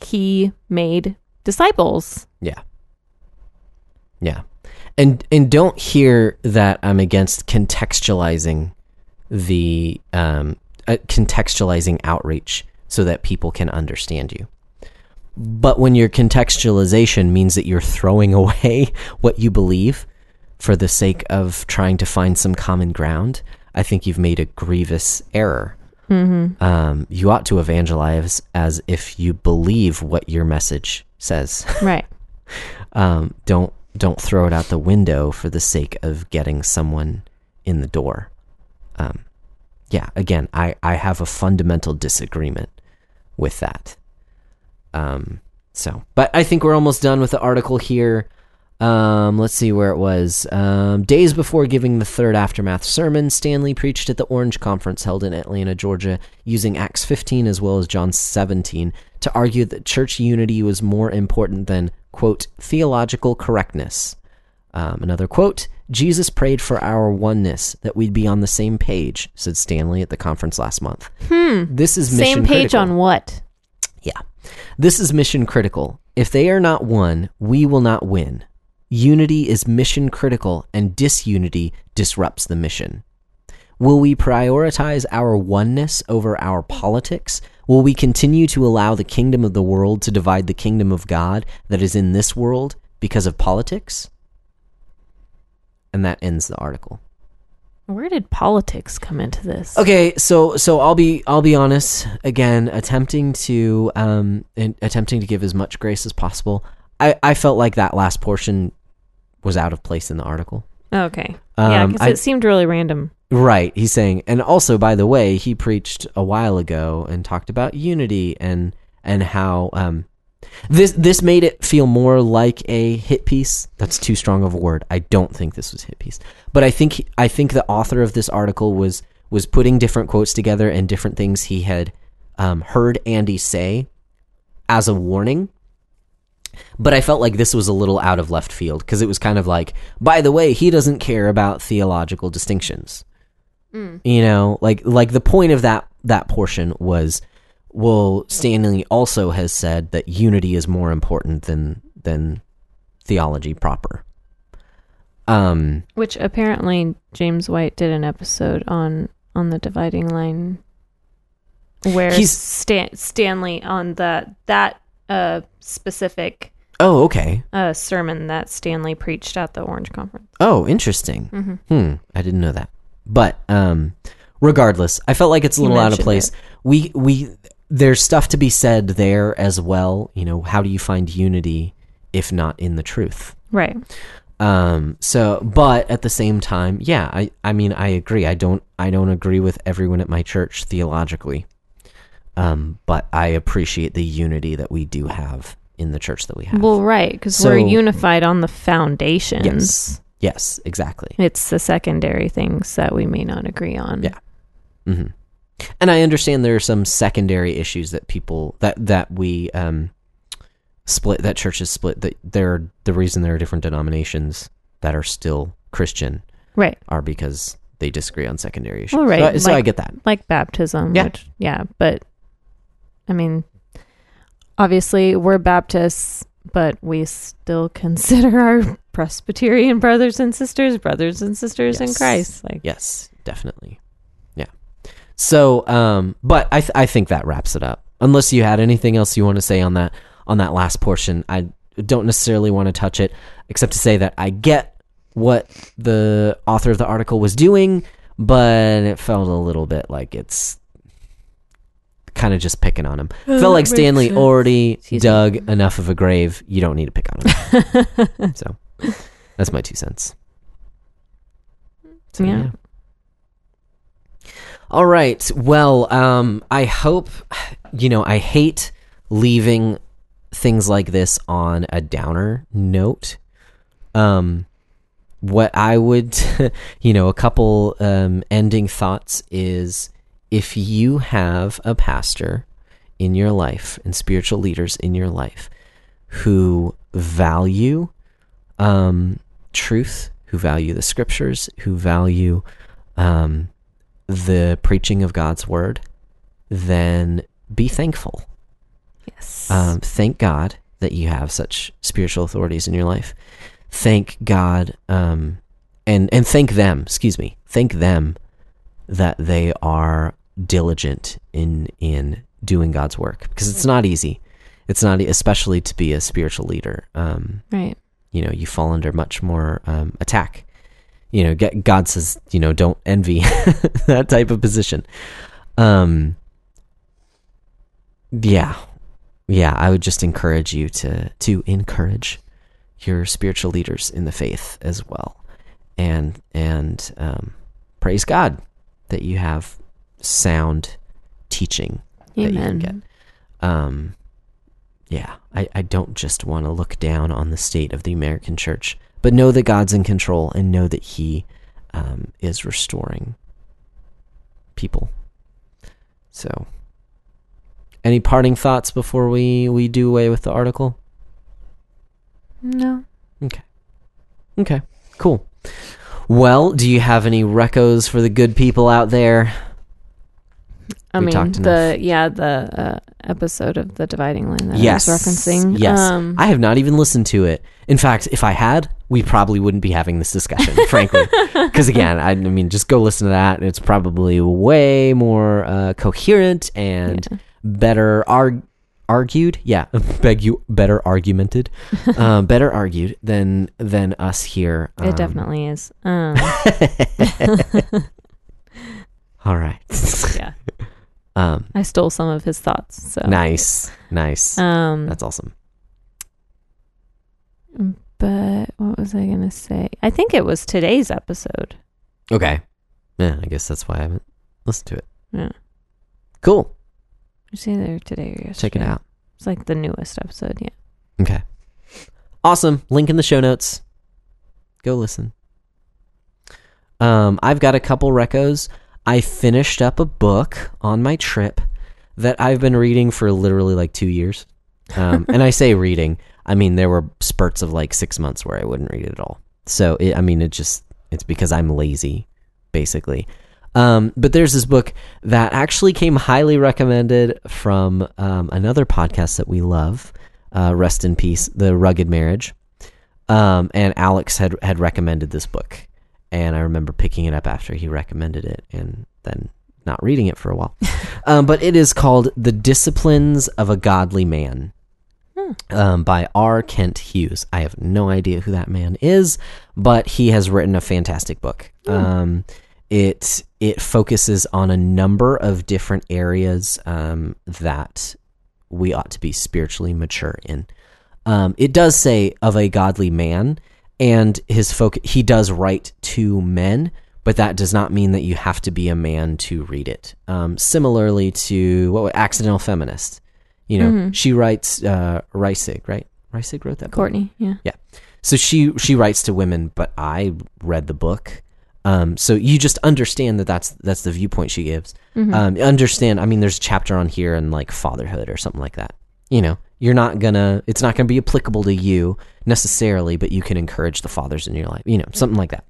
Speaker 2: he made disciples.
Speaker 1: Yeah. Yeah. And and don't hear that I'm against contextualizing the um uh, contextualizing outreach so that people can understand you. But when your contextualization means that you're throwing *laughs* away what you believe for the sake of trying to find some common ground, I think you've made a grievous error.
Speaker 2: Mm-hmm.
Speaker 1: Um, you ought to evangelize as if you believe what your message says. *laughs*
Speaker 2: Right.
Speaker 1: um, don't don't throw it out the window for the sake of getting someone in the door. Um, yeah, again, I, I have a fundamental disagreement with that. Um, so, but I think we're almost done with the article here. Um, let's see where it was. Um, days before giving the third aftermath sermon, Stanley preached at the Orange Conference held in Atlanta, Georgia, using Acts 15 as well as John 17 to argue that church unity was more important than, quote, theological correctness. Um, another quote Jesus prayed for our oneness, that we'd be on the same page, said Stanley at the conference last month.
Speaker 2: Hmm.
Speaker 1: This is
Speaker 2: Same page
Speaker 1: critical.
Speaker 2: on what?
Speaker 1: Yeah. This is mission critical. If they are not one, we will not win. unity is mission critical and disunity disrupts the mission? Will we prioritize our oneness over our politics? Will we continue to allow the kingdom of the world to divide the kingdom of God that is in this world because of politics? And that ends the article.
Speaker 2: Where did politics come into this?
Speaker 1: Okay, so so I'll be I'll be honest again, attempting to um in, attempting to give as much grace as possible. I I felt like that last portion was out of place in the article.
Speaker 2: Okay. yeah,
Speaker 1: Um,
Speaker 2: because it seemed really random.
Speaker 1: Right, he's saying, and also by the way, he preached a while ago and talked about unity and and how um this this made it feel more like a hit piece. That's too strong of a word. I don't think this was hit piece, but I think I think the author of this article was was putting different quotes together and different things he had um, heard Andy say as a warning. But I felt like this was a little out of left field because it was kind of like, by the way, he doesn't care about theological distinctions you know like like the point of that that portion was well stanley also has said that unity is more important than than theology proper. Um
Speaker 2: Which apparently James White did an episode on on the dividing line where
Speaker 1: He's-
Speaker 2: Stan, Stanley on that that uh specific
Speaker 1: oh okay.
Speaker 2: uh sermon that Stanley preached at the Orange Conference.
Speaker 1: oh interesting.
Speaker 2: Mm-hmm.
Speaker 1: hmm i didn't know that. But um regardless i felt like it's a little out of place. we we there's stuff to be said there as well you know how do you find unity if not in the truth
Speaker 2: Right.
Speaker 1: Um, so, but at the same time, yeah, I, I mean, I agree. I don't, I don't agree with everyone at my church theologically. Um, but I appreciate the unity that we do have in the church that we have.
Speaker 2: Well, right, because
Speaker 1: So-
Speaker 2: we're unified on the foundations.
Speaker 1: yes, yes, exactly.
Speaker 2: It's the secondary things that we may not agree on.
Speaker 1: Yeah. hmm And I understand there are some secondary issues that people that that we um split that churches split that there the reason there are different denominations that are still Christian
Speaker 2: Right.
Speaker 1: are because they disagree on secondary issues.
Speaker 2: Well, right,
Speaker 1: So, I, so I get that.
Speaker 2: Like baptism.
Speaker 1: Yeah.
Speaker 2: Which, yeah. But I mean, obviously we're Baptists, but we still *laughs* consider our Presbyterian brothers and sisters brothers and sisters in Christ. Like,
Speaker 1: Yes, definitely. Yeah. So, um, but I th- I think that wraps it up. Unless you had anything else you want to say on that on that last portion, I don't necessarily want to touch it, except to say that I get what the author of the article was doing, but it felt a little bit like it's kind of just picking on him. *sighs*
Speaker 2: Oh,
Speaker 1: felt like Stanley already
Speaker 2: Excuse me.
Speaker 1: dug enough of a grave. You don't need to pick on him. *laughs* so that's my two cents. So,
Speaker 2: Yeah.
Speaker 1: All right. Well, um, I hope you know. I hate leaving things like this on a downer note. Um, what I would, *laughs* you know, a couple um, ending thoughts is if you have a pastor in your life and spiritual leaders in your life who value um, truth, who value the scriptures, who value um, the preaching of God's word, then be thankful.
Speaker 2: yes.
Speaker 1: Um, thank God that you have such spiritual authorities in your life. Thank God, um, and and thank them. Excuse me. Thank them that they are diligent in in doing God's work because it's not easy. It's not especially to be a spiritual leader. Um,
Speaker 2: right.
Speaker 1: you know you fall under much more um, attack you know get, god says you know don't envy *laughs* that type of position. Um yeah. Yeah i would just encourage you to to encourage your spiritual leaders in the faith as well. And and um, praise god that you have sound teaching that you can get. Um, yeah, I, I don't just want to look down on the state of the American church, but know that God's in control and know that He um, is restoring people. So, any parting thoughts before we, we do away with the article?
Speaker 2: No.
Speaker 1: Okay, Okay. cool. Well, do you have any recos for the good people out there?
Speaker 2: I
Speaker 1: We
Speaker 2: mean, the yeah, the uh, episode of the dividing line that
Speaker 1: Yes.
Speaker 2: I was referencing.
Speaker 1: Yes.
Speaker 2: Um,
Speaker 1: I have not even listened to it. In fact, if I had, we probably wouldn't be having this discussion, *laughs* frankly. Because again, I, I mean, just go listen to that. It's probably way more uh, coherent and
Speaker 2: Yeah.
Speaker 1: better arg- argued. Yeah, *laughs* beg you, better argumented, um, *laughs* better argued than than us here.
Speaker 2: It
Speaker 1: Um,
Speaker 2: definitely is. Um,
Speaker 1: All right.
Speaker 2: yeah.
Speaker 1: um,
Speaker 2: I stole some of his thoughts. So
Speaker 1: nice, nice.
Speaker 2: Um,
Speaker 1: That's awesome.
Speaker 2: But what was I gonna say? I think it was today's episode.
Speaker 1: Okay. Yeah, I guess that's why I haven't listened to it.
Speaker 2: Yeah.
Speaker 1: Cool.
Speaker 2: It's either today or yesterday.
Speaker 1: Check it out.
Speaker 2: It's like the newest episode. Yeah.
Speaker 1: Okay. Awesome. Link in the show notes. Go listen. Um, I've got a couple recos. I finished up a book on my trip that I've been reading for literally like two years. Um, and I say reading, I mean there were spurts of like six months where I wouldn't read it at all. So it, I mean it just it's because I'm lazy, basically. Um, but there's this book that actually came highly recommended from um, another podcast that we love, uh, Rest in Peace, The Rugged Marriage. Um, and Alex had had recommended this book, and I remember picking it up after he recommended it, and then not reading it for a while. *laughs* um, but it is called The Disciplines of a Godly Man. Um, by R. Kent Hughes. I have no idea who that man is, but he has written a fantastic book. Um, it it focuses on a number of different areas um, that we ought to be spiritually mature in. Um, it does say of a godly man, and his focus. He does write to men, but that does not mean that you have to be a man to read it. Um, similarly to what accidental feminist. You know, she writes uh, Reissig, right? Reissig wrote that book.
Speaker 2: Courtney. Yeah.
Speaker 1: Yeah. So she she writes to women, but I read the book. Um, so you just understand that that's that's the viewpoint she gives. Um, understand? I mean, there's a chapter on here and like fatherhood or something like that. You know, you're not gonna. It's not gonna be applicable to you necessarily, but you can encourage the fathers in your life. You know, something like that.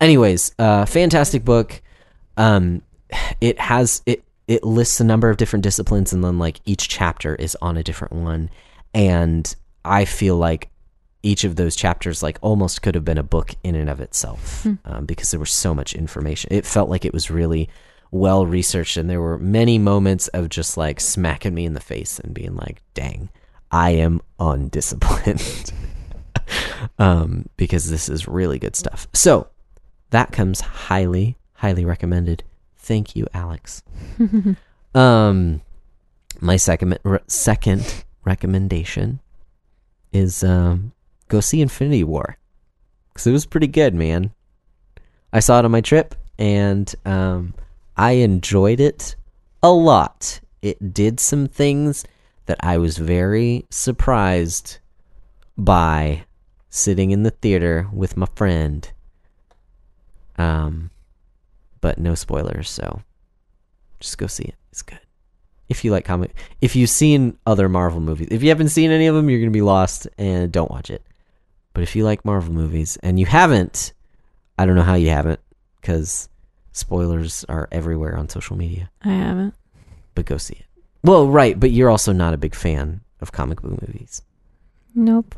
Speaker 1: Anyways, uh, fantastic book. Um, it has it it lists a number of different disciplines, and then like each chapter is on a different one. And I feel like each of those chapters like almost could have been a book in and of itself um, because there was so much information. It felt like it was really well researched, and there were many moments of just like smacking me in the face and being like, "Dang, I am undisciplined." *laughs* um, because this is really good stuff. So that comes highly, highly recommended. Thank you, Alex. *laughs* um, my second re- second recommendation is um, go see Infinity War because it was pretty good, man. I saw it on my trip and um, I enjoyed it a lot. It did some things that I was very surprised by sitting in the theater with my friend. Um, but no spoilers, so just go see it. It's good. If you like comic, if you've seen other Marvel movies, if you haven't seen any of them, you're gonna be lost and don't watch it. But if you like Marvel movies and you haven't, I don't know how you haven't, because spoilers are everywhere on social media.
Speaker 2: I haven't.
Speaker 1: But go see it. Well, right, but you're also not a big fan of comic book movies,
Speaker 2: Nope.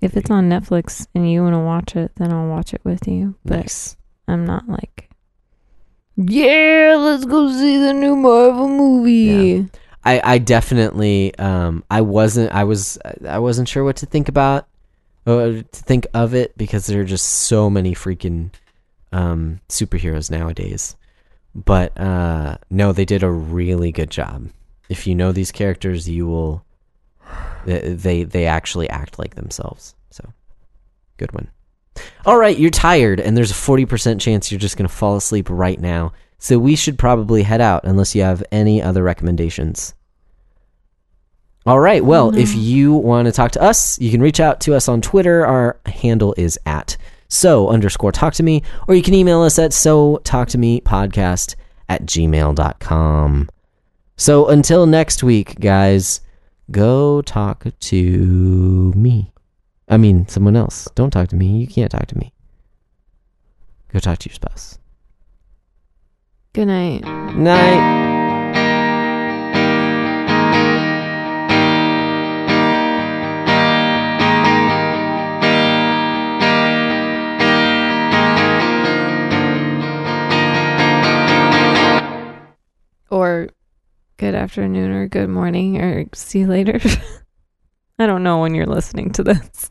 Speaker 2: If it's on Netflix and you want to watch it, then I'll watch it with you. But
Speaker 1: nice.
Speaker 2: I'm not like, yeah, let's go see the new Marvel movie.
Speaker 1: I, I definitely um I wasn't I was I wasn't sure what to think about or to think of it because there are just so many freaking um superheroes nowadays. But uh no, they did a really good job. If you know these characters, you will they they, they actually act like themselves. So good one. All right, you're tired and there's a 40% chance you're just going to fall asleep right now. So we should probably head out unless you have any other recommendations. All right. Well, if you want to talk to us, you can reach out to us on Twitter. Our handle is at so underscore talk to me, or you can email us at so talk to me podcast at gmail.com. So until next week, guys, go talk to me. I mean, someone else. Don't talk to me. You can't talk to me. Go talk to your spouse.
Speaker 2: Good night.
Speaker 1: Night.
Speaker 2: Good afternoon or good morning or see you later. *laughs* I don't know when you're listening to this.